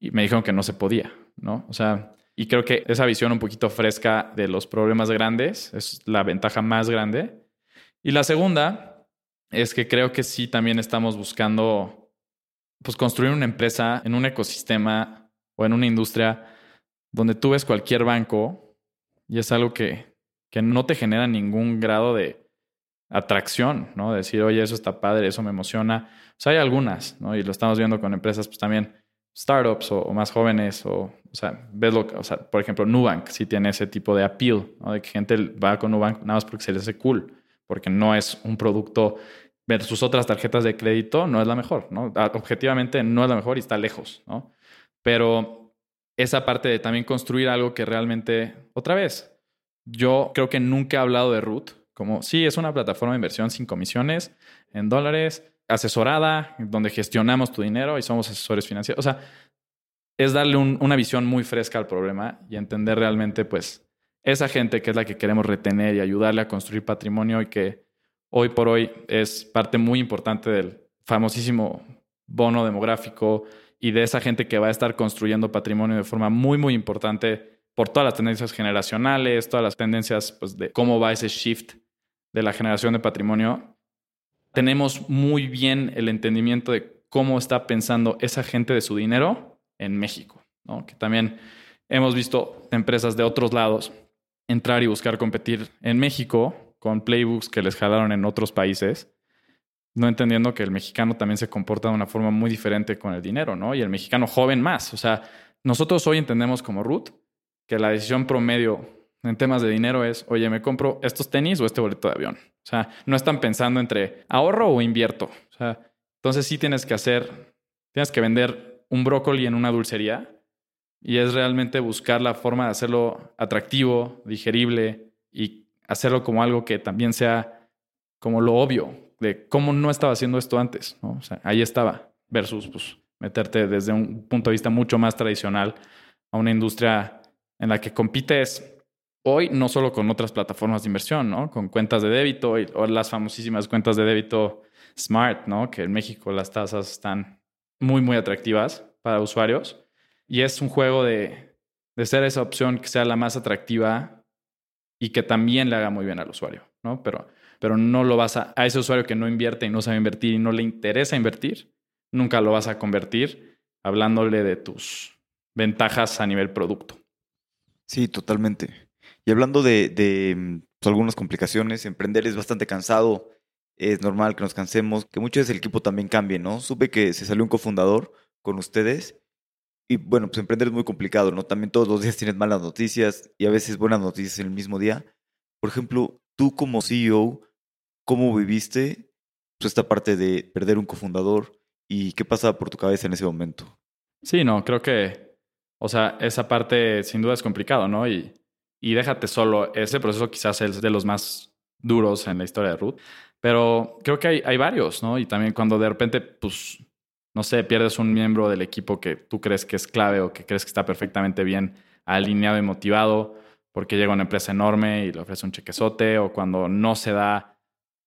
y me dijeron que no se podía, ¿no? O sea, y creo que esa visión un poquito fresca de los problemas grandes es la ventaja más grande. Y la segunda es que creo que sí también estamos buscando pues construir una empresa en un ecosistema o en una industria donde tú ves cualquier banco y es algo que que no te genera ningún grado de atracción, ¿no? Decir, oye, eso está padre, eso me emociona. O sea, hay algunas, ¿no? Y lo estamos viendo con empresas, pues también startups o, más jóvenes, o, o sea, ves lo o sea, por ejemplo, Nubank sí tiene ese tipo de appeal, ¿no? De que gente va con Nubank nada más porque se les hace cool, porque no es un producto versus otras tarjetas de crédito, no es la mejor, ¿no? Ah, objetivamente no es la mejor y está lejos, ¿no? Pero esa parte de también construir algo que realmente, otra vez, yo creo que nunca he hablado de Root como, sí, es una plataforma de inversión sin comisiones, en dólares, asesorada, donde gestionamos tu dinero y somos asesores financieros. O sea, es darle una visión muy fresca al problema y entender realmente, pues, esa gente que es la que queremos retener y ayudarle a construir patrimonio y que hoy por hoy es parte muy importante del famosísimo bono demográfico y de esa gente que va a estar construyendo patrimonio de forma muy, muy importante por todas las tendencias generacionales, todas las tendencias pues, de cómo va ese shift de la generación de patrimonio. Tenemos muy bien el entendimiento de cómo está pensando esa gente de su dinero en México, que también hemos visto empresas de otros lados entrar y buscar competir en México con playbooks que les jalaron en otros países no entendiendo que el mexicano también se comporta de una forma muy diferente con el dinero, ¿no? Y el mexicano joven más. O sea, nosotros hoy entendemos como Ruth que la decisión promedio en temas de dinero es, oye, ¿me compro estos tenis o este boleto de avión? O sea, no están pensando entre ahorro o invierto. O sea, entonces sí tienes que hacer, tienes que vender un brócoli en una dulcería y es realmente buscar la forma de hacerlo atractivo, digerible y hacerlo como algo que también sea como lo obvio, de cómo no estaba haciendo esto antes. ¿no? O sea, ahí estaba, versus pues, meterte desde un punto de vista mucho más tradicional a una industria en la que compites hoy no solo con otras plataformas de inversión, ¿no? Con cuentas de débito o las famosísimas cuentas de débito Smart, ¿no? Que en México las tasas están muy, muy atractivas para usuarios. Y es un juego de, de ser esa opción que sea la más atractiva y que también le haga muy bien al usuario, ¿no? Pero pero no lo vas a, a ese usuario que no invierte y no sabe invertir y no le interesa invertir, nunca lo vas a convertir hablándole de tus ventajas a nivel producto. Sí, totalmente. Y hablando de, de pues, algunas complicaciones, emprender es bastante cansado, es normal que nos cansemos, que muchas veces el equipo también cambie, ¿no? Supe que se salió un cofundador con ustedes y bueno, pues emprender es muy complicado, ¿no? También todos los días tienes malas noticias y a veces buenas noticias en el mismo día. Por ejemplo, tú como CEO, ¿Cómo viviste pues, esta parte de perder un cofundador y qué pasaba por tu cabeza en ese momento? Sí, no, creo que, o sea, esa parte sin duda es complicado, ¿no? Y, y déjate solo, ese proceso quizás es de los más duros en la historia de Ruth, pero creo que hay, hay varios, ¿no? Y también cuando de repente, pues, no sé, pierdes un miembro del equipo que tú crees que es clave o que crees que está perfectamente bien alineado y motivado porque llega una empresa enorme y le ofrece un chequezote o cuando no se da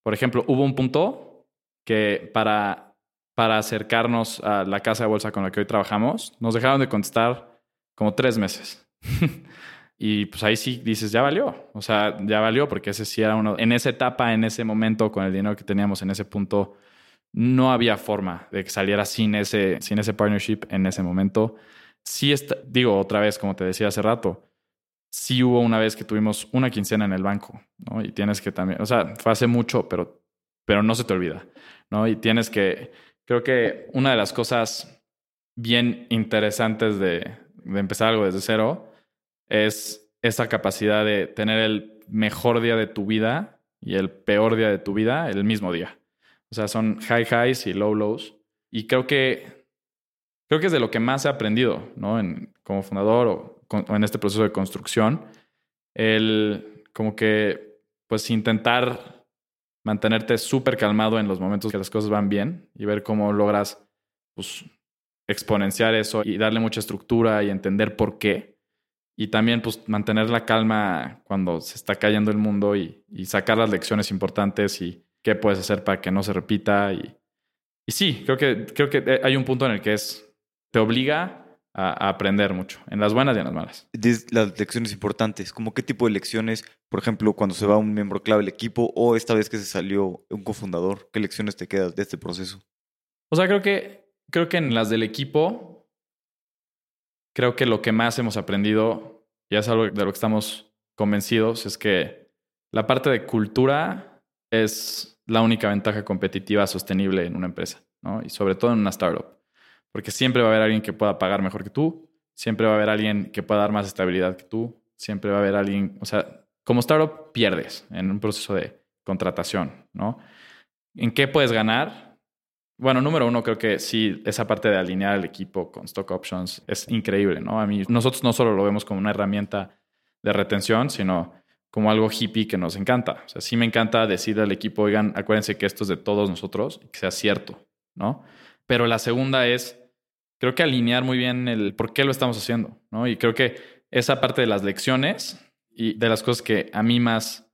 por ejemplo, hubo un punto que para, para acercarnos a la casa de bolsa con la que hoy trabajamos, nos dejaron de contestar como tres meses. y pues ahí sí dices, ya valió. O sea, ya valió porque ese sí era uno. En esa etapa, en ese momento, con el dinero que teníamos en ese punto, no había forma de que saliera sin ese, sin ese partnership en ese momento. Sí, está, digo otra vez, como te decía hace rato, sí hubo una vez que tuvimos una quincena en el banco, ¿no? Y tienes que también, o sea, fue hace mucho, pero, pero no se te olvida, ¿no? Y tienes que, creo que una de las cosas bien interesantes de, de empezar algo desde cero es esa capacidad de tener el mejor día de tu vida y el peor día de tu vida el mismo día. O sea, son high highs y low lows. Y creo que creo que es de lo que más he aprendido, ¿no? En, como fundador o en este proceso de construcción, el como que pues intentar mantenerte súper calmado en los momentos que las cosas van bien y ver cómo logras pues, exponenciar eso y darle mucha estructura y entender por qué. Y también pues mantener la calma cuando se está cayendo el mundo y, y sacar las lecciones importantes y qué puedes hacer para que no se repita. Y, y sí, creo que, creo que hay un punto en el que es, te obliga a, aprender mucho, en las buenas y en las malas. Las lecciones importantes, ¿como qué tipo de lecciones, por ejemplo, cuando se va un miembro clave del equipo o esta vez que se salió un cofundador, qué lecciones te quedas de este proceso? O sea, creo que, creo que en las del equipo, creo que lo que más hemos aprendido, y es algo de lo que estamos convencidos, es que la parte de cultura es la única ventaja competitiva sostenible en una empresa, ¿no? Y sobre todo en una startup. Porque siempre va a haber alguien que pueda pagar mejor que tú, siempre va a haber alguien que pueda dar más estabilidad que tú, siempre va a haber alguien, o sea, como startup pierdes en un proceso de contratación, ¿no? ¿En qué puedes ganar? Bueno, número uno, creo que sí, esa parte de alinear el equipo con stock options es increíble, ¿no? A mí, nosotros no solo lo vemos como una herramienta de retención, sino como algo hippie que nos encanta. O sea, sí me encanta decirle al equipo, oigan, acuérdense que esto es de todos nosotros y que sea cierto, ¿no? Pero la segunda es, creo que alinear muy bien el por qué lo estamos haciendo, ¿no? Y creo que esa parte de las lecciones Y de las cosas que a mí más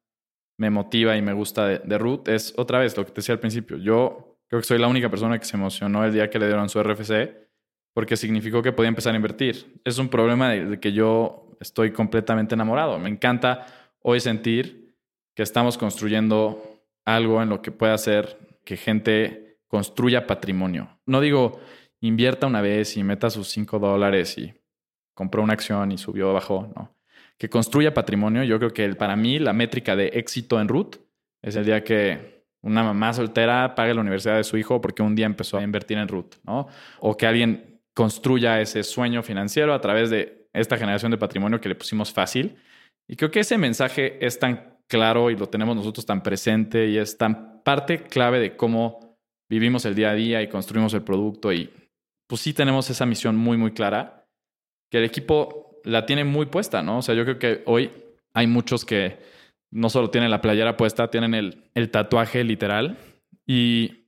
me motiva y me gusta de, de Ruth es otra vez lo que te decía al principio. Yo creo que soy la única persona que se emocionó el día que le dieron su RFC porque significó que podía empezar a invertir. Es un problema de, que yo estoy completamente enamorado. Me encanta hoy sentir que estamos construyendo algo en lo que pueda hacer que gente construya patrimonio. No digo invierta una vez y meta sus 5 dólares y compró una acción y subió, bajó, no. Que construya patrimonio. Yo creo que para mí la métrica de éxito en Root es el día que una mamá soltera pague la universidad de su hijo porque un día empezó a invertir en Root, ¿no? O que alguien construya ese sueño financiero a través de esta generación de patrimonio que le pusimos fácil. Y creo que ese mensaje es tan claro y lo tenemos nosotros tan presente y es tan parte clave de cómo vivimos el día a día y construimos el producto y pues sí tenemos esa misión muy, muy clara, que el equipo la tiene muy puesta, ¿no? O sea, yo creo que hoy hay muchos que no solo tienen la playera puesta, tienen el, el tatuaje literal y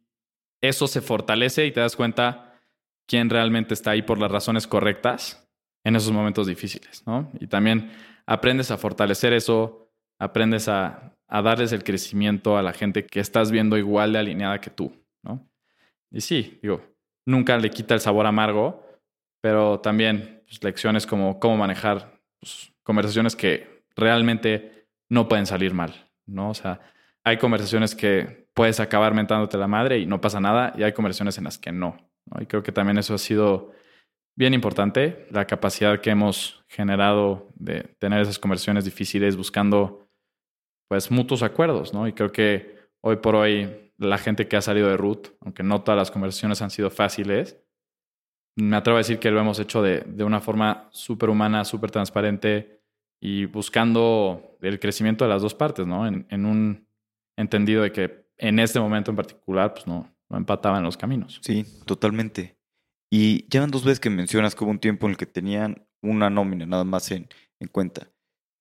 eso se fortalece y te das cuenta quién realmente está ahí por las razones correctas en esos momentos difíciles, ¿no? Y también aprendes a fortalecer eso, aprendes a, a, darles el crecimiento a la gente que estás viendo igual de alineada que tú, ¿no? Y sí, digo, nunca le quita el sabor amargo, pero también pues, lecciones como cómo manejar pues, conversaciones que realmente no pueden salir mal, ¿no? O sea, hay conversaciones que puedes acabar mentándote la madre y no pasa nada, y hay conversaciones en las que no. Y creo que también eso ha sido bien importante, la capacidad que hemos generado de tener esas conversaciones difíciles buscando pues mutuos acuerdos, ¿no? Y creo que hoy por hoy la gente que ha salido de Root, aunque no todas las conversaciones han sido fáciles, me atrevo a decir que lo hemos hecho de, de una forma súper humana, súper transparente y buscando el crecimiento de las dos partes, ¿no? En, un entendido de que en este momento en particular, pues no, no empataban los caminos. Sí, totalmente. Y ya van dos veces que mencionas como un tiempo en el que tenían una nómina nada más en, en cuenta.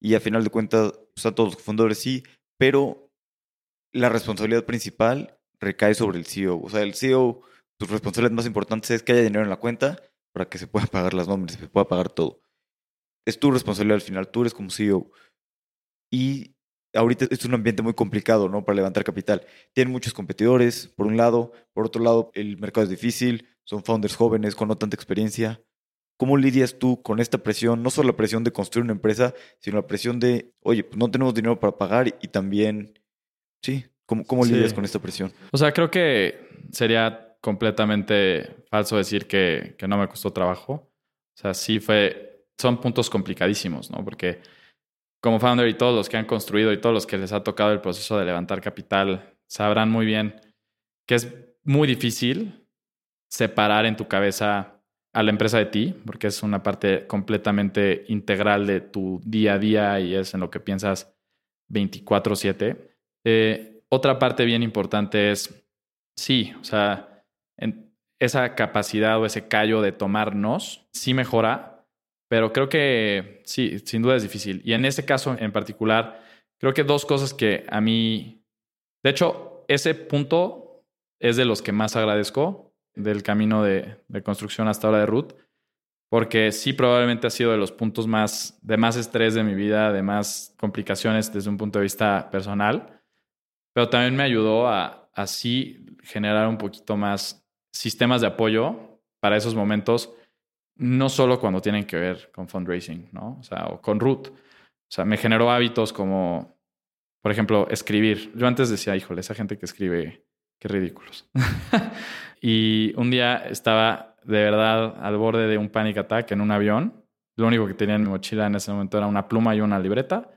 Y a final de cuentas, pues a todos los fundadores sí, pero la responsabilidad principal recae sobre el CEO. O sea, el CEO, sus responsabilidades más importantes es que haya dinero en la cuenta para que se puedan pagar las nóminas, se pueda pagar todo. Es tu responsabilidad al final, tú eres como CEO. Y ahorita es un ambiente muy complicado, ¿no? Para levantar capital. Tienen muchos competidores, por un lado. Por otro lado, el mercado es difícil. Son founders jóvenes con no tanta experiencia. ¿Cómo lidias tú con esta presión? No solo la presión de construir una empresa, sino la presión de, oye, pues no tenemos dinero para pagar y también Sí, ¿cómo, cómo lidias sí. con esta presión? O sea, creo que sería completamente falso decir que, que, no me costó trabajo. O sea, sí fue, son puntos complicadísimos, ¿no? Porque como founder y todos los que han construido y todos los que les ha tocado el proceso de levantar capital sabrán muy bien que es muy difícil separar en tu cabeza a la empresa de ti, porque es una parte completamente integral de tu día a día y es en lo que piensas 24/7 eh, otra parte bien importante es, sí, o sea, esa capacidad o ese callo de tomarnos sí mejora, pero creo que sí, sin duda es difícil. Y en este caso en particular, creo que dos cosas que a mí, de hecho, ese punto es de los que más agradezco del camino de, de construcción hasta ahora de Ruth, porque sí probablemente ha sido de los puntos más de más estrés de mi vida, de más complicaciones desde un punto de vista personal pero también me ayudó a así generar un poquito más sistemas de apoyo para esos momentos, no solo cuando tienen que ver con fundraising, ¿no? O sea, o con root. O sea, me generó hábitos como, por ejemplo, escribir. Yo antes decía, híjole, esa gente que escribe, qué ridículos. y un día estaba de verdad al borde de un panic attack en un avión. Lo único que tenía en mi mochila en ese momento era una pluma y una libreta.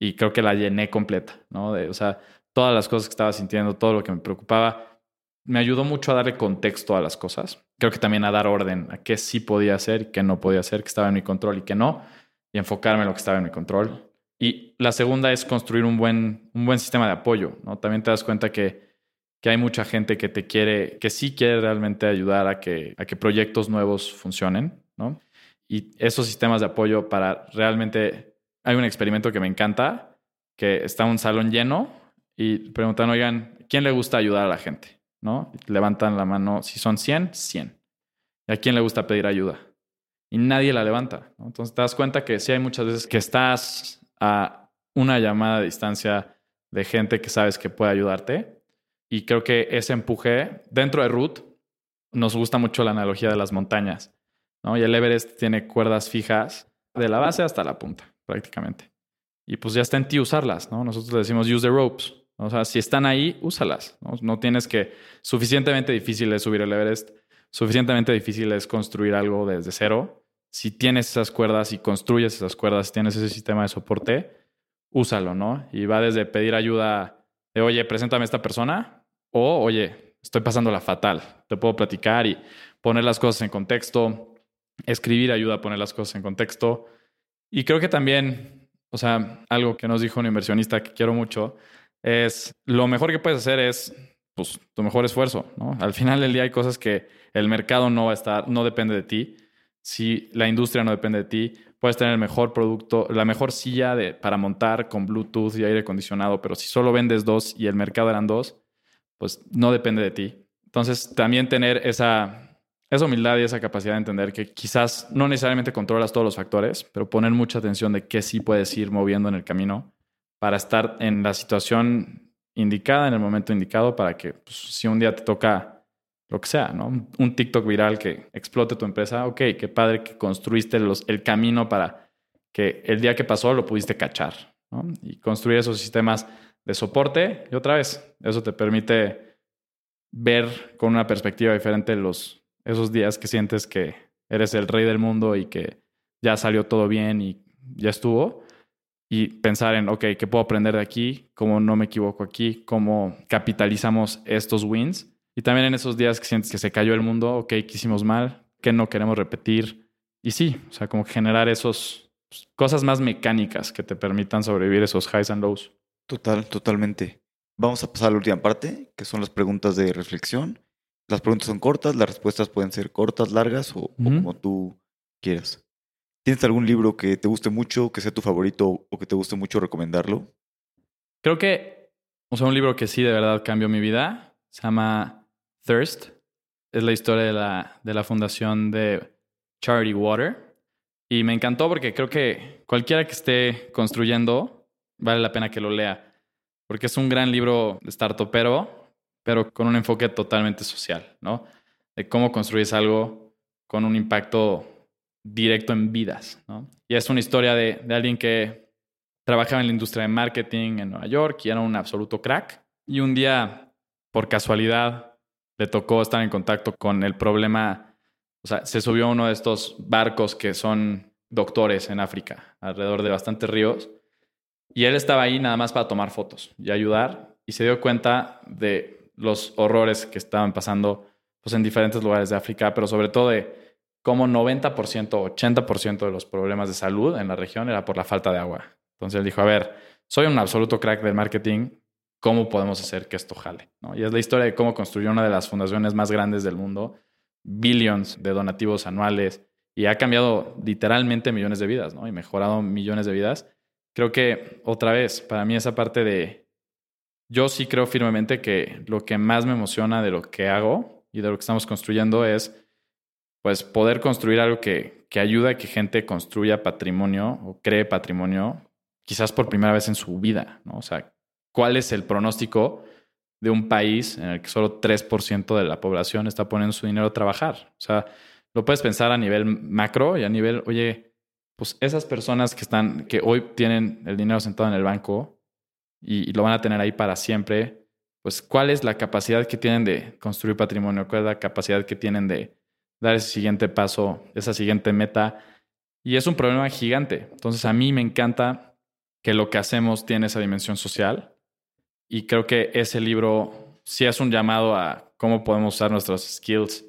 Y creo que la llené completa, ¿no? De, o sea, todas las cosas que estaba sintiendo, todo lo que me preocupaba, me ayudó mucho a darle contexto a las cosas. Creo que también a dar orden a qué sí podía hacer qué no podía hacer, que estaba en mi control y qué no, y enfocarme en lo que estaba en mi control. Y la segunda es construir un buen, un buen sistema de apoyo. ¿no? También te das cuenta que, que hay mucha gente que te quiere, que sí quiere realmente ayudar a que, a que proyectos nuevos funcionen. ¿no? Y esos sistemas de apoyo para realmente... Hay un experimento que me encanta, que está un salón lleno y preguntan, oigan, ¿quién le gusta ayudar a la gente? ¿No? levantan la mano, si son 100, 100. ¿Y a quién le gusta pedir ayuda? Y nadie la levanta. Entonces te das cuenta que sí hay muchas veces que estás a una llamada a distancia de gente que sabes que puede ayudarte. Y creo que ese empuje dentro de Root nos gusta mucho la analogía de las montañas. ¿no? Y el Everest tiene cuerdas fijas de la base hasta la punta, prácticamente. Y pues ya está en ti usarlas, ¿no? Nosotros le decimos use the ropes. O sea, si están ahí, úsalas. ¿no? no tienes que... Suficientemente difícil es subir el Everest, suficientemente difícil es construir algo desde cero. Si tienes esas cuerdas y construyes esas cuerdas, tienes ese sistema de soporte, úsalo, ¿no? Y va desde pedir ayuda de, oye, preséntame a esta persona, o, oye, estoy pasando la fatal, te puedo platicar y poner las cosas en contexto, escribir ayuda a poner las cosas en contexto. Y creo que también, o sea, algo que nos dijo un inversionista que quiero mucho, es lo mejor que puedes hacer es pues, tu mejor esfuerzo, ¿no? Al final del día hay cosas que el mercado no va a estar, no depende de ti. Si la industria no depende de ti, puedes tener el mejor producto, la mejor silla de, para montar con Bluetooth y aire acondicionado, pero si solo vendes dos y el mercado eran dos, pues no depende de ti. Entonces, también tener esa, esa humildad y esa capacidad de entender que quizás no necesariamente controlas todos los factores, pero poner mucha atención de qué sí puedes ir moviendo en el camino para estar en la situación indicada, en el momento indicado, para que pues, si un día te toca lo que sea, ¿no? Un TikTok viral que explote tu empresa, ok, qué padre que construiste los, el camino para que el día que pasó lo pudiste cachar, ¿no? Y construir esos sistemas de soporte y otra vez, eso te permite ver con una perspectiva diferente los, esos días que sientes que eres el rey del mundo y que ya salió todo bien y ya estuvo. Y pensar en, ok, ¿qué puedo aprender de aquí? ¿Cómo no me equivoco aquí? ¿Cómo capitalizamos estos wins? Y también en esos días que sientes que se cayó el mundo, ok, ¿qué hicimos mal? ¿Qué no queremos repetir? Y sí, o sea, como generar esos pues, cosas más mecánicas que te permitan sobrevivir esos highs and lows. Total, totalmente. Vamos a pasar a la última parte, que son las preguntas de reflexión. Las preguntas son cortas, las respuestas pueden ser cortas, largas o, como tú quieras. ¿Tienes algún libro que te guste mucho, que sea tu favorito o que te guste mucho recomendarlo? Creo que, o sea, un libro que sí de verdad cambió mi vida se llama Thirst. Es la historia de la, fundación de Charity Water. Y me encantó porque creo que cualquiera que esté construyendo vale la pena que lo lea. Porque es un gran libro de startupero, pero con un enfoque totalmente social, ¿no? De cómo construyes algo con un impacto directo en vidas, ¿no? Y es una historia de, de alguien que trabajaba en la industria de marketing en Nueva York y era un absoluto crack. Y un día, por casualidad, le tocó estar en contacto con el problema, o sea, se subió a uno de estos barcos que son doctores en África, alrededor de bastantes ríos, y él estaba ahí nada más para tomar fotos y ayudar, y se dio cuenta de los horrores que estaban pasando pues, en diferentes lugares de África, pero sobre todo de cómo 90%, 80% de los problemas de salud en la región era por la falta de agua. Entonces él dijo, a ver, soy un absoluto crack del marketing, cómo podemos hacer que esto jale. ¿no? Y es la historia de cómo construyó una de las fundaciones más grandes del mundo, billions de donativos anuales, y ha cambiado literalmente millones de vidas, ¿no? Y mejorado millones de vidas. Creo que, otra vez, para mí esa parte de... Yo sí creo firmemente que lo que más me emociona de lo que hago y de lo que estamos construyendo es, pues, poder construir algo que, que ayuda a que gente construya patrimonio o cree patrimonio, quizás por primera vez en su vida, ¿no? O sea, cuál es el pronóstico de un país en el que solo 3% de la población está poniendo su dinero a trabajar. O sea, lo puedes pensar a nivel macro y a nivel, oye, pues esas personas que están, que hoy tienen el dinero sentado en el banco y, lo van a tener ahí para siempre, pues cuál es la capacidad que tienen de construir patrimonio, cuál es la capacidad que tienen de dar ese siguiente paso, esa siguiente meta. Y es un problema gigante. Entonces a mí me encanta que lo que hacemos tiene esa dimensión social y creo que ese libro sí es un llamado a cómo podemos usar nuestros skills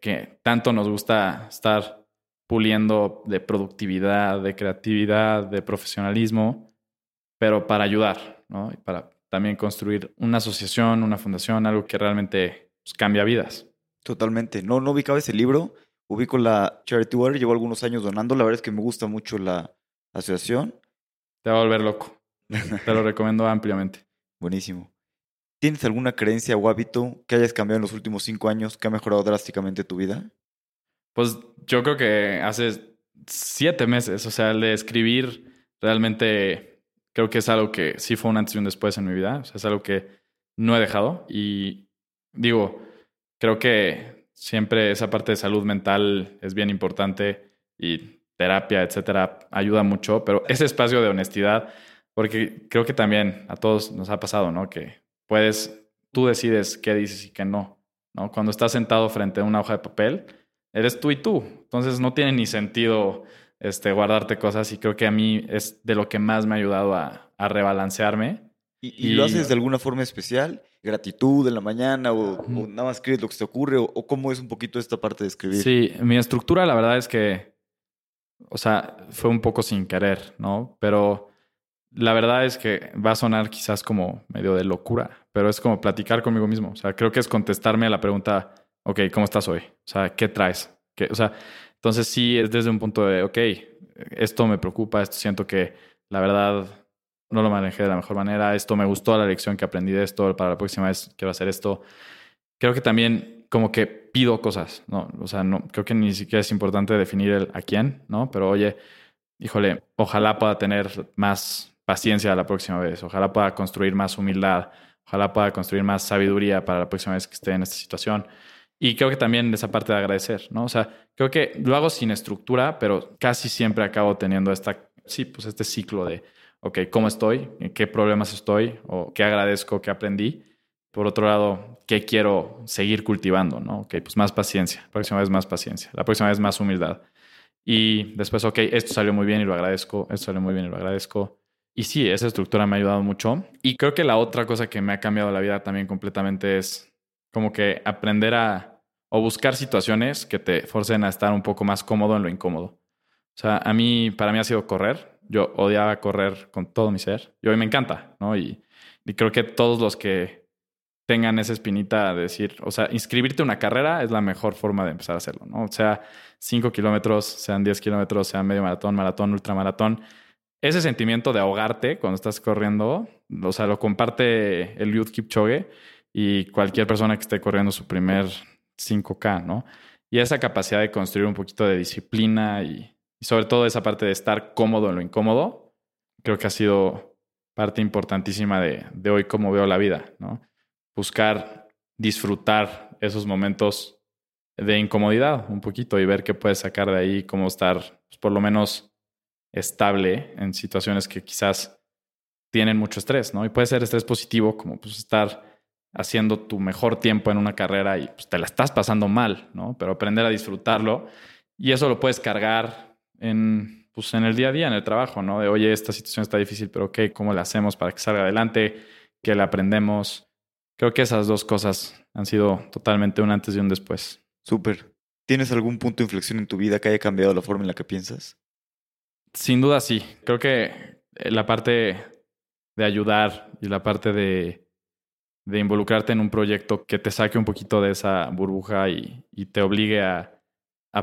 que tanto nos gusta estar puliendo de productividad, de creatividad, de profesionalismo, pero para ayudar, ¿no? Y para también construir una asociación, una fundación, algo que realmente pues, cambia vidas. Totalmente. No, no ubicaba ese libro. Ubico la Charity Water, llevo algunos años donando. La verdad es que me gusta mucho la asociación. Te va a volver loco. Te lo recomiendo ampliamente. Buenísimo. ¿Tienes alguna creencia o hábito que hayas cambiado en los últimos cinco años que ha mejorado drásticamente tu vida? Pues yo creo que hace siete meses, o sea, el de escribir realmente creo que es algo que sí fue un antes y un después en mi vida. O sea, es algo que no he dejado. Y digo, creo que siempre esa parte de salud mental es bien importante y terapia, etcétera, ayuda mucho. Pero ese espacio de honestidad, porque creo que también a todos nos ha pasado, ¿no? Que puedes, tú decides qué dices y qué no, ¿no? Cuando estás sentado frente a una hoja de papel, eres tú y tú. Entonces no tiene ni sentido este, guardarte cosas y creo que a mí es de lo que más me ha ayudado a, a rebalancearme. ¿Y, lo haces de alguna forma especial? ¿Gratitud en la mañana o, nada más escribes lo que se te ocurre? O, o, cómo es un poquito esta parte de escribir? Sí, mi estructura la verdad es que, o sea, fue un poco sin querer, ¿no? Pero la verdad es que va a sonar quizás como medio de locura, pero es como platicar conmigo mismo. O sea, creo que es contestarme a la pregunta, ok, ¿cómo estás hoy? O sea, ¿qué traes? ¿Qué, o sea, entonces sí es desde un punto de, ok, esto me preocupa, esto siento que la verdad no lo manejé de la mejor manera, esto me gustó la lección que aprendí de esto, para la próxima vez quiero hacer esto. Creo que también como que pido cosas, ¿no? O sea, no, creo que ni siquiera es importante definir el a quién, ¿no? Pero oye, híjole, ojalá pueda tener más paciencia la próxima vez, ojalá pueda construir más humildad, ojalá pueda construir más sabiduría para la próxima vez que esté en esta situación. Y creo que también esa parte de agradecer, ¿no? O sea, creo que lo hago sin estructura, pero casi siempre acabo teniendo esta, sí, pues este ciclo de, ok, ¿cómo estoy? ¿En qué problemas estoy? ¿O qué agradezco? ¿Qué aprendí? Por otro lado, ¿qué quiero seguir cultivando? ¿no? Ok, pues más paciencia. La próxima vez más paciencia. La próxima vez más humildad. Y después, ok, esto salió muy bien y lo agradezco. Esto salió muy bien y lo agradezco. Y sí, esa estructura me ha ayudado mucho. Y creo que la otra cosa que me ha cambiado la vida también completamente es como que aprender a o buscar situaciones que te forcen a estar un poco más cómodo en lo incómodo. O sea, a mí, para mí ha sido correr. Yo odiaba correr con todo mi ser y hoy me encanta, ¿no? Y, creo que todos los que tengan esa espinita de decir, o sea, inscribirte a una carrera es la mejor forma de empezar a hacerlo, ¿no? O sea, 5 kilómetros, sean 10 kilómetros, sean medio maratón, maratón, ultramaratón. Ese sentimiento de ahogarte cuando estás corriendo, o sea, lo comparte el Youth Kipchoge y cualquier persona que esté corriendo su primer 5K, ¿no? Y esa capacidad de construir un poquito de disciplina y, sobre todo esa parte de estar cómodo en lo incómodo, creo que ha sido parte importantísima de, hoy cómo veo la vida, ¿no? Buscar disfrutar esos momentos de incomodidad un poquito y ver qué puedes sacar de ahí, cómo estar pues, por lo menos estable en situaciones que quizás tienen mucho estrés, ¿no? Y puede ser estrés positivo, como pues estar haciendo tu mejor tiempo en una carrera y pues, te la estás pasando mal, ¿no? Pero aprender a disfrutarlo y eso lo puedes cargar en, pues, en el día a día, en el trabajo, ¿no? De, oye, esta situación está difícil, pero ok, ¿cómo le hacemos para que salga adelante? ¿Qué le aprendemos? Creo que esas dos cosas han sido totalmente un antes y un después. Súper. ¿Tienes algún punto de inflexión en tu vida que haya cambiado la forma en la que piensas? Sin duda sí. Creo que la parte de ayudar y la parte de de involucrarte en un proyecto que te saque un poquito de esa burbuja y, te obligue a,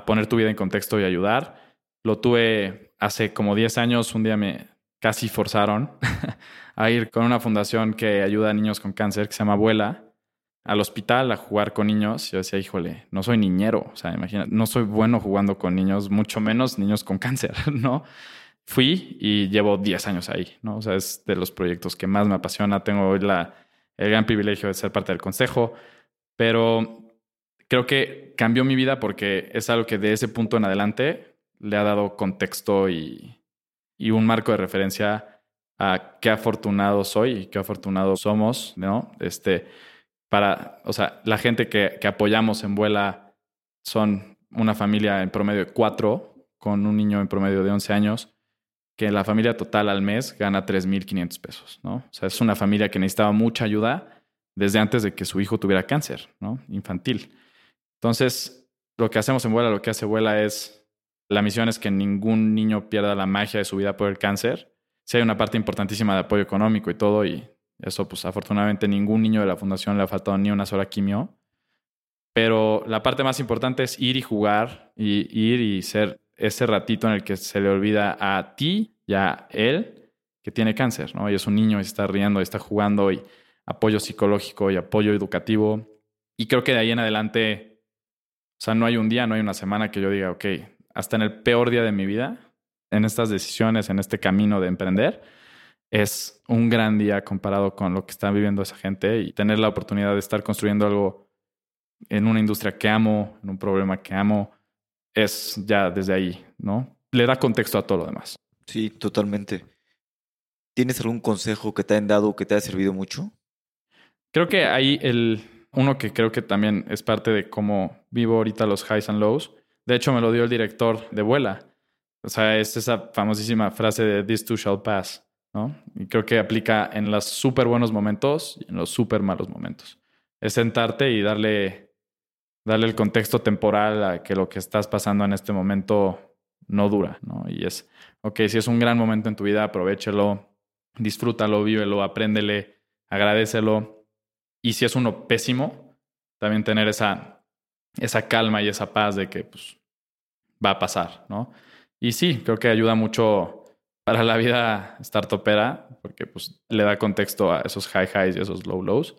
poner tu vida en contexto y ayudar. Lo tuve hace como 10 años, un día me casi forzaron a ir con una fundación que ayuda a niños con cáncer, que se llama Abuela, al hospital a jugar con niños. Yo decía, híjole, no soy niñero, o sea, imagina, no soy bueno jugando con niños, mucho menos niños con cáncer, ¿no? Fui y llevo 10 años ahí, ¿no? O sea, es de los proyectos que más me apasiona. Tengo hoy la el gran privilegio de ser parte del consejo, pero creo que cambió mi vida porque es algo que de ese punto en adelante le ha dado contexto y, y un marco de referencia a qué afortunado soy y qué afortunado somos, ¿no? Este, para, o sea, la gente que, que apoyamos en Vuela son una familia en promedio de cuatro, con un niño en promedio de 11 años, que la familia total al mes gana 3.500 pesos, ¿no? O sea, es una familia que necesitaba mucha ayuda desde antes de que su hijo tuviera cáncer, ¿no? Infantil. Entonces, lo que hacemos en Vuela, lo que hace Vuela es, la misión es que ningún niño pierda la magia de su vida por el cáncer. Sí hay una parte importantísima de apoyo económico y todo, y eso, pues afortunadamente ningún niño de la fundación le ha faltado ni una sola quimio. Pero la parte más importante es ir y jugar, y ir y ser ese ratito en el que se le olvida a ti y a él que tiene cáncer, ¿no? Y es un niño y está riendo y está jugando y apoyo psicológico y apoyo educativo. Y creo que de ahí en adelante, o sea, no hay un día, no hay una semana que yo diga, ok, hasta en el peor día de mi vida, en estas decisiones, en este camino de emprender, es un gran día comparado con lo que está viviendo esa gente y tener la oportunidad de estar construyendo algo en una industria que amo, en un problema que amo, es ya desde ahí, ¿no? Le da contexto a todo lo demás. Sí, totalmente. ¿Tienes algún consejo que te hayan dado que te haya servido mucho? Creo que ahí el uno que creo que también es parte de cómo vivo ahorita los highs and lows. De hecho, me lo dio el director de Vuela. O sea, es esa famosísima frase de This too shall pass. ¿no? Y creo que aplica en los súper buenos momentos y en los súper malos momentos. Es sentarte y darle, darle el contexto temporal a que lo que estás pasando en este momento no dura, ¿no? Y es, ok, si es un gran momento en tu vida, aprovechelo, disfrútalo, vívelo, apréndele, agradecelo. Y si es uno pésimo, también tener esa, esa calma y esa paz de que pues, va a pasar, ¿no? Y sí, creo que ayuda mucho para la vida startupera, porque pues le da contexto a esos high highs y esos low lows,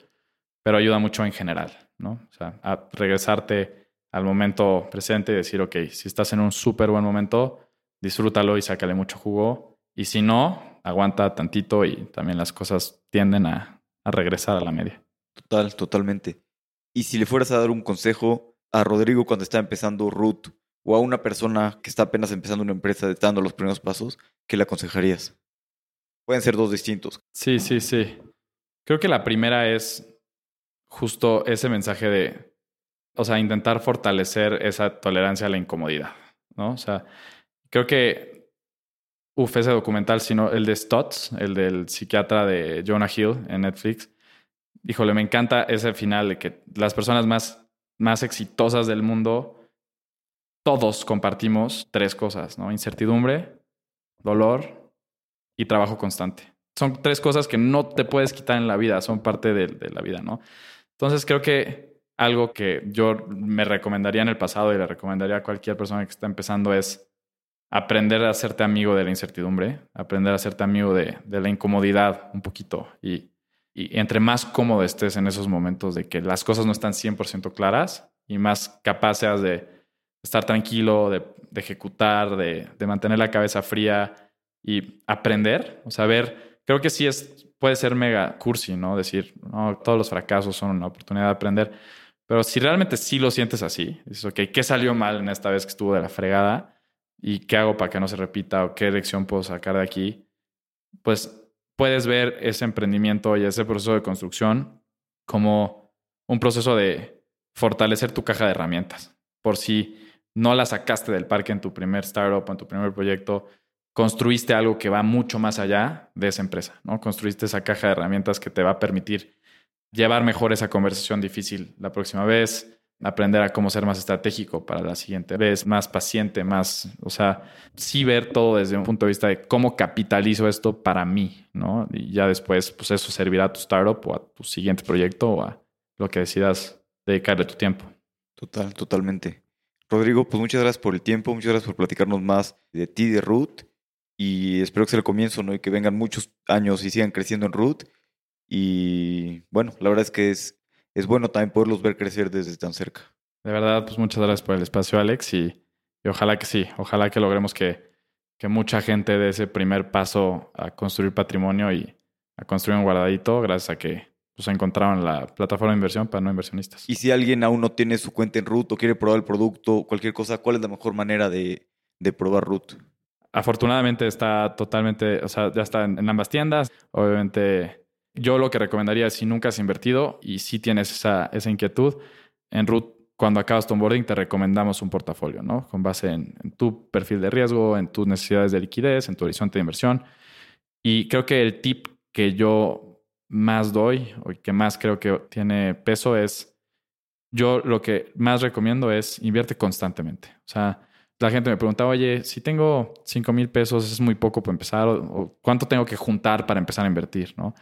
pero ayuda mucho en general, ¿no? O sea, a regresarte al momento presente y decir, ok, si estás en un súper buen momento, disfrútalo y sácale mucho jugo. Y si no, aguanta tantito y también las cosas tienden a, a regresar a la media. Total, totalmente. Y si le fueras a dar un consejo a Rodrigo cuando está empezando Root o a una persona que está apenas empezando una empresa, dando los primeros pasos, ¿qué le aconsejarías? Pueden ser dos distintos. Sí, sí, sí. Creo que la primera es justo ese mensaje de, o sea, intentar fortalecer esa tolerancia a la incomodidad, ¿no? O sea, creo que, uf, ese documental, sino el de Stotts, el del psiquiatra de Jonah Hill en Netflix, híjole, me encanta ese final de que las personas más, más exitosas del mundo todos compartimos tres cosas, ¿no? Incertidumbre, dolor y trabajo constante. Son tres cosas que no te puedes quitar en la vida, son parte de, de, la vida, ¿no? Entonces creo que algo que yo me recomendaría en el pasado y le recomendaría a cualquier persona que está empezando es aprender a hacerte amigo de la incertidumbre, aprender a hacerte amigo de, de la incomodidad un poquito y, y entre más cómodo estés en esos momentos de que las cosas no están 100% claras y más capaz seas de estar tranquilo, de, ejecutar, de, mantener la cabeza fría y aprender. O sea, ver, creo que sí es, puede ser mega cursi, ¿no? Decir, no, todos los fracasos son una oportunidad de aprender. Pero si realmente sí lo sientes así, dices, ok, ¿qué salió mal en esta vez que estuvo de la fregada? ¿Y qué hago para que no se repita? ¿O qué lección puedo sacar de aquí? Pues puedes ver ese emprendimiento y ese proceso de construcción como un proceso de fortalecer tu caja de herramientas. Por si no la sacaste del parque en tu primer startup o en tu primer proyecto, construiste algo que va mucho más allá de esa empresa, ¿no? Construiste esa caja de herramientas que te va a permitir llevar mejor esa conversación difícil la próxima vez, aprender a cómo ser más estratégico para la siguiente vez, más paciente, más, o sea, sí ver todo desde un punto de vista de cómo capitalizo esto para mí, ¿no? Y ya después, pues eso servirá a tu startup o a tu siguiente proyecto o a lo que decidas dedicarle tu tiempo. Total, totalmente. Rodrigo, pues muchas gracias por el tiempo, muchas gracias por platicarnos más de ti, de Root. Y espero que sea el comienzo, ¿no? Y que vengan muchos años y sigan creciendo en Root. Y bueno, la verdad es que es, es bueno también poderlos ver crecer desde tan cerca. De verdad, pues muchas gracias por el espacio, Alex. Y, y ojalá que sí, ojalá que logremos que, que mucha gente dé ese primer paso a construir patrimonio y a construir un guardadito, gracias a que pues encontraron la plataforma de inversión para no inversionistas. Y si alguien aún no tiene su cuenta en Root o quiere probar el producto, cualquier cosa, ¿cuál es la mejor manera de, de probar Root? Afortunadamente está totalmente, o sea, ya está en, ambas tiendas. Obviamente, yo lo que recomendaría es si nunca has invertido y si tienes esa, esa inquietud, en Root, cuando acabas tu onboarding, te recomendamos un portafolio, ¿no? Con base en, en tu perfil de riesgo, en tus necesidades de liquidez, en tu horizonte de inversión. Y creo que el tip que yo más doy o que más creo que tiene peso es, yo lo que más recomiendo es invierte constantemente. O sea, la gente me pregunta, oye, si tengo 5 mil pesos, es muy poco para empezar, o, cuánto tengo que juntar para empezar a invertir, ¿no?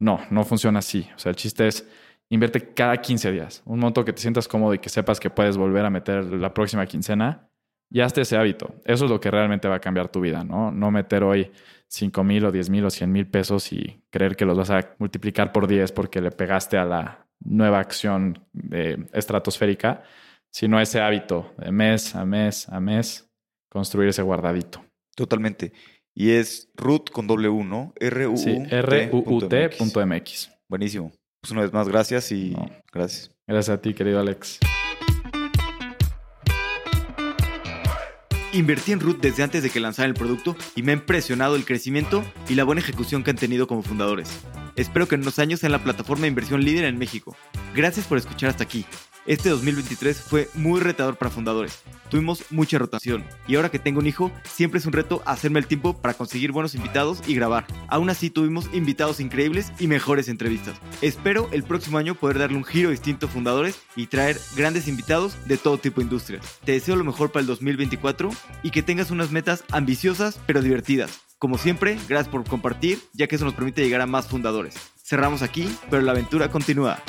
No, no funciona así. O sea, el chiste es invierte cada 15 días, un monto que te sientas cómodo y que sepas que puedes volver a meter la próxima quincena y hazte ese hábito. Eso es lo que realmente va a cambiar tu vida, ¿no? No meter hoy 5 mil o 10 mil o 100 mil pesos y creer que los vas a multiplicar por 10 porque le pegaste a la nueva acción de estratosférica, sino ese hábito de mes a mes a mes construir ese guardadito. Totalmente. Y es root con doble U, ¿no? r u Sí, ruut.mx. Buenísimo. Pues una vez más, gracias y No. gracias. Gracias a ti, querido Alex. Invertí en Root desde antes de que lanzaran el producto y me ha impresionado el crecimiento y la buena ejecución que han tenido como fundadores. Espero que en unos años sean la plataforma de inversión líder en México. Gracias por escuchar hasta aquí. Este 2023 fue muy retador para fundadores. Tuvimos mucha rotación y ahora que tengo un hijo, siempre es un reto hacerme el tiempo para conseguir buenos invitados y grabar. Aún así tuvimos invitados increíbles y mejores entrevistas. Espero el próximo año poder darle un giro distinto a fundadores y traer grandes invitados de todo tipo de industrias. Te deseo lo mejor para el 2024 y que tengas unas metas ambiciosas pero divertidas. Como siempre, gracias por compartir, ya que eso nos permite llegar a más fundadores. Cerramos aquí, pero la aventura continúa.